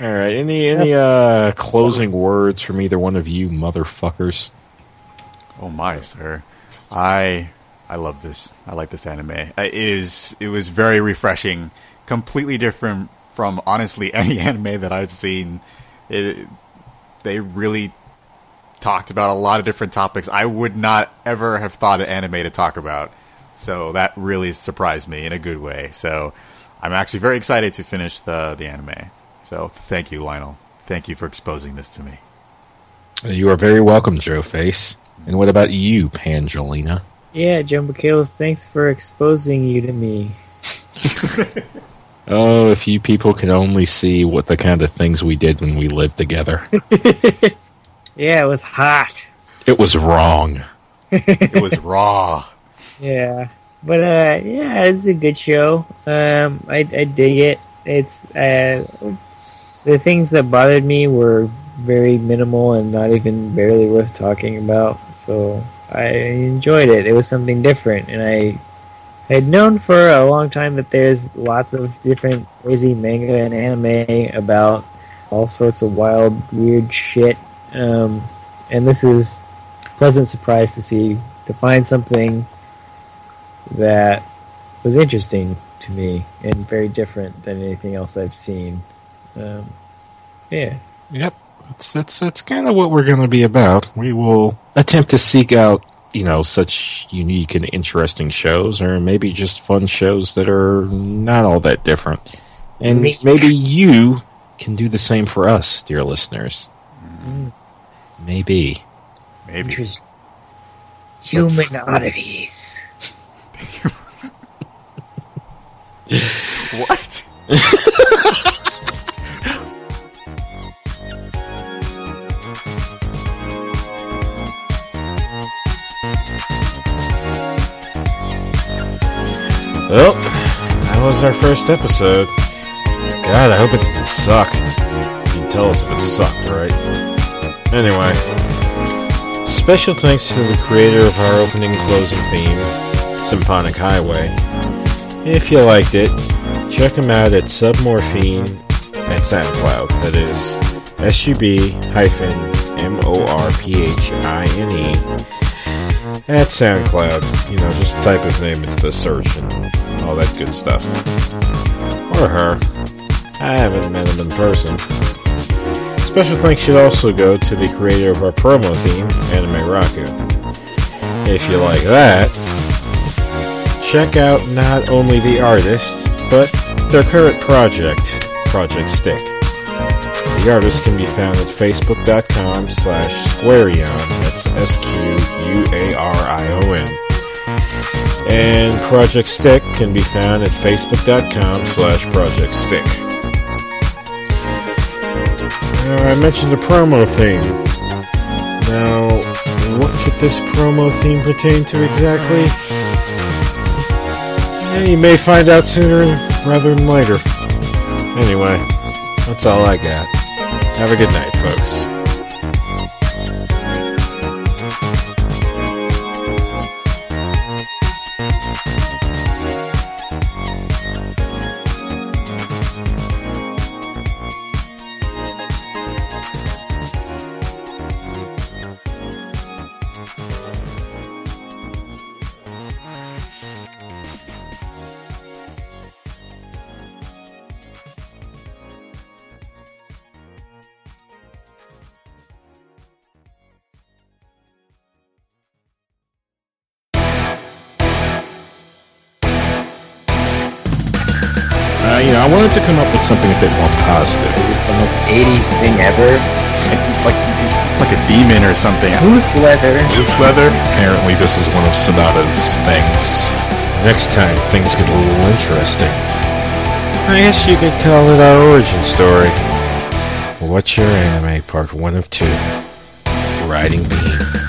All right. Any any uh closing words from either one of you motherfuckers?
Oh my, sir. I I love this. I like this anime. Uh, It is it was very refreshing, completely different from honestly any anime that I've seen. It they really talked about a lot of different topics I would not ever have thought an anime to talk about. So that really surprised me in a good way. So I'm actually very excited to finish the the anime. So thank you, Lionel. Thank you for exposing this to me.
You are very welcome, Joe Face. And what about you, Pangelina?
Yeah, Jumbo Cables. Thanks for exposing you to me.
Oh, if you people could only see what the kind of things we did when we lived together.
Yeah, it was hot.
It was wrong.
It was raw.
Yeah, but uh, yeah, it's a good show. Um, I I dig it. It's uh, the things that bothered me were very minimal and not even barely worth talking about. So I enjoyed it. It was something different, and I had known for a long time that there's lots of different crazy manga and anime about all sorts of wild, weird shit. Um, and this is pleasant surprise to see to find something that was interesting to me and very different than anything else I've seen. Um, yeah,
Yep. That's that's that's kind of what we're going to be about. We will attempt to seek out, you know, such unique and interesting shows or maybe just fun shows that are not all that different. And maybe you can do the same for us, dear listeners. Mm.
Maybe.
Maybe. Human oddities.
What?
Well, that was our first episode. God, I hope it didn't suck. You can tell us if it sucked, right? Anyway, special thanks to the creator of our opening closing theme, Symphonic Highway. If you liked it, check him out at Submorphine at SoundCloud. That is S-U-B hyphen M-O-R-P-H-I-N-E at SoundCloud. You know, just type his name into the search and all that good stuff. Or her. I haven't met him in person. Special thanks should also go to the creator of our promo theme, Anime Raku. If you like that, check out not only the artist, but their current project, Project Stick. The artist can be found at facebook.com slash squarion, that's S-Q-U-A-R-I-O-N. And Project Stick can be found at facebook.com slash Project Stick. Now, I mentioned the promo theme. Now, what could this promo theme pertain to exactly? Yeah, you may find out sooner rather than later. Anyway, that's all I got. Have a good night, folks. Something a bit more positive.
Is this the most 80s thing ever?
Like like a demon or something.
Who's leather?
Loose leather.
Apparently, this is one of Sonata's things. Next time, things get a little interesting. I guess you could call it our origin story. What's Your Anime Part 1 of 2 Riding Beam.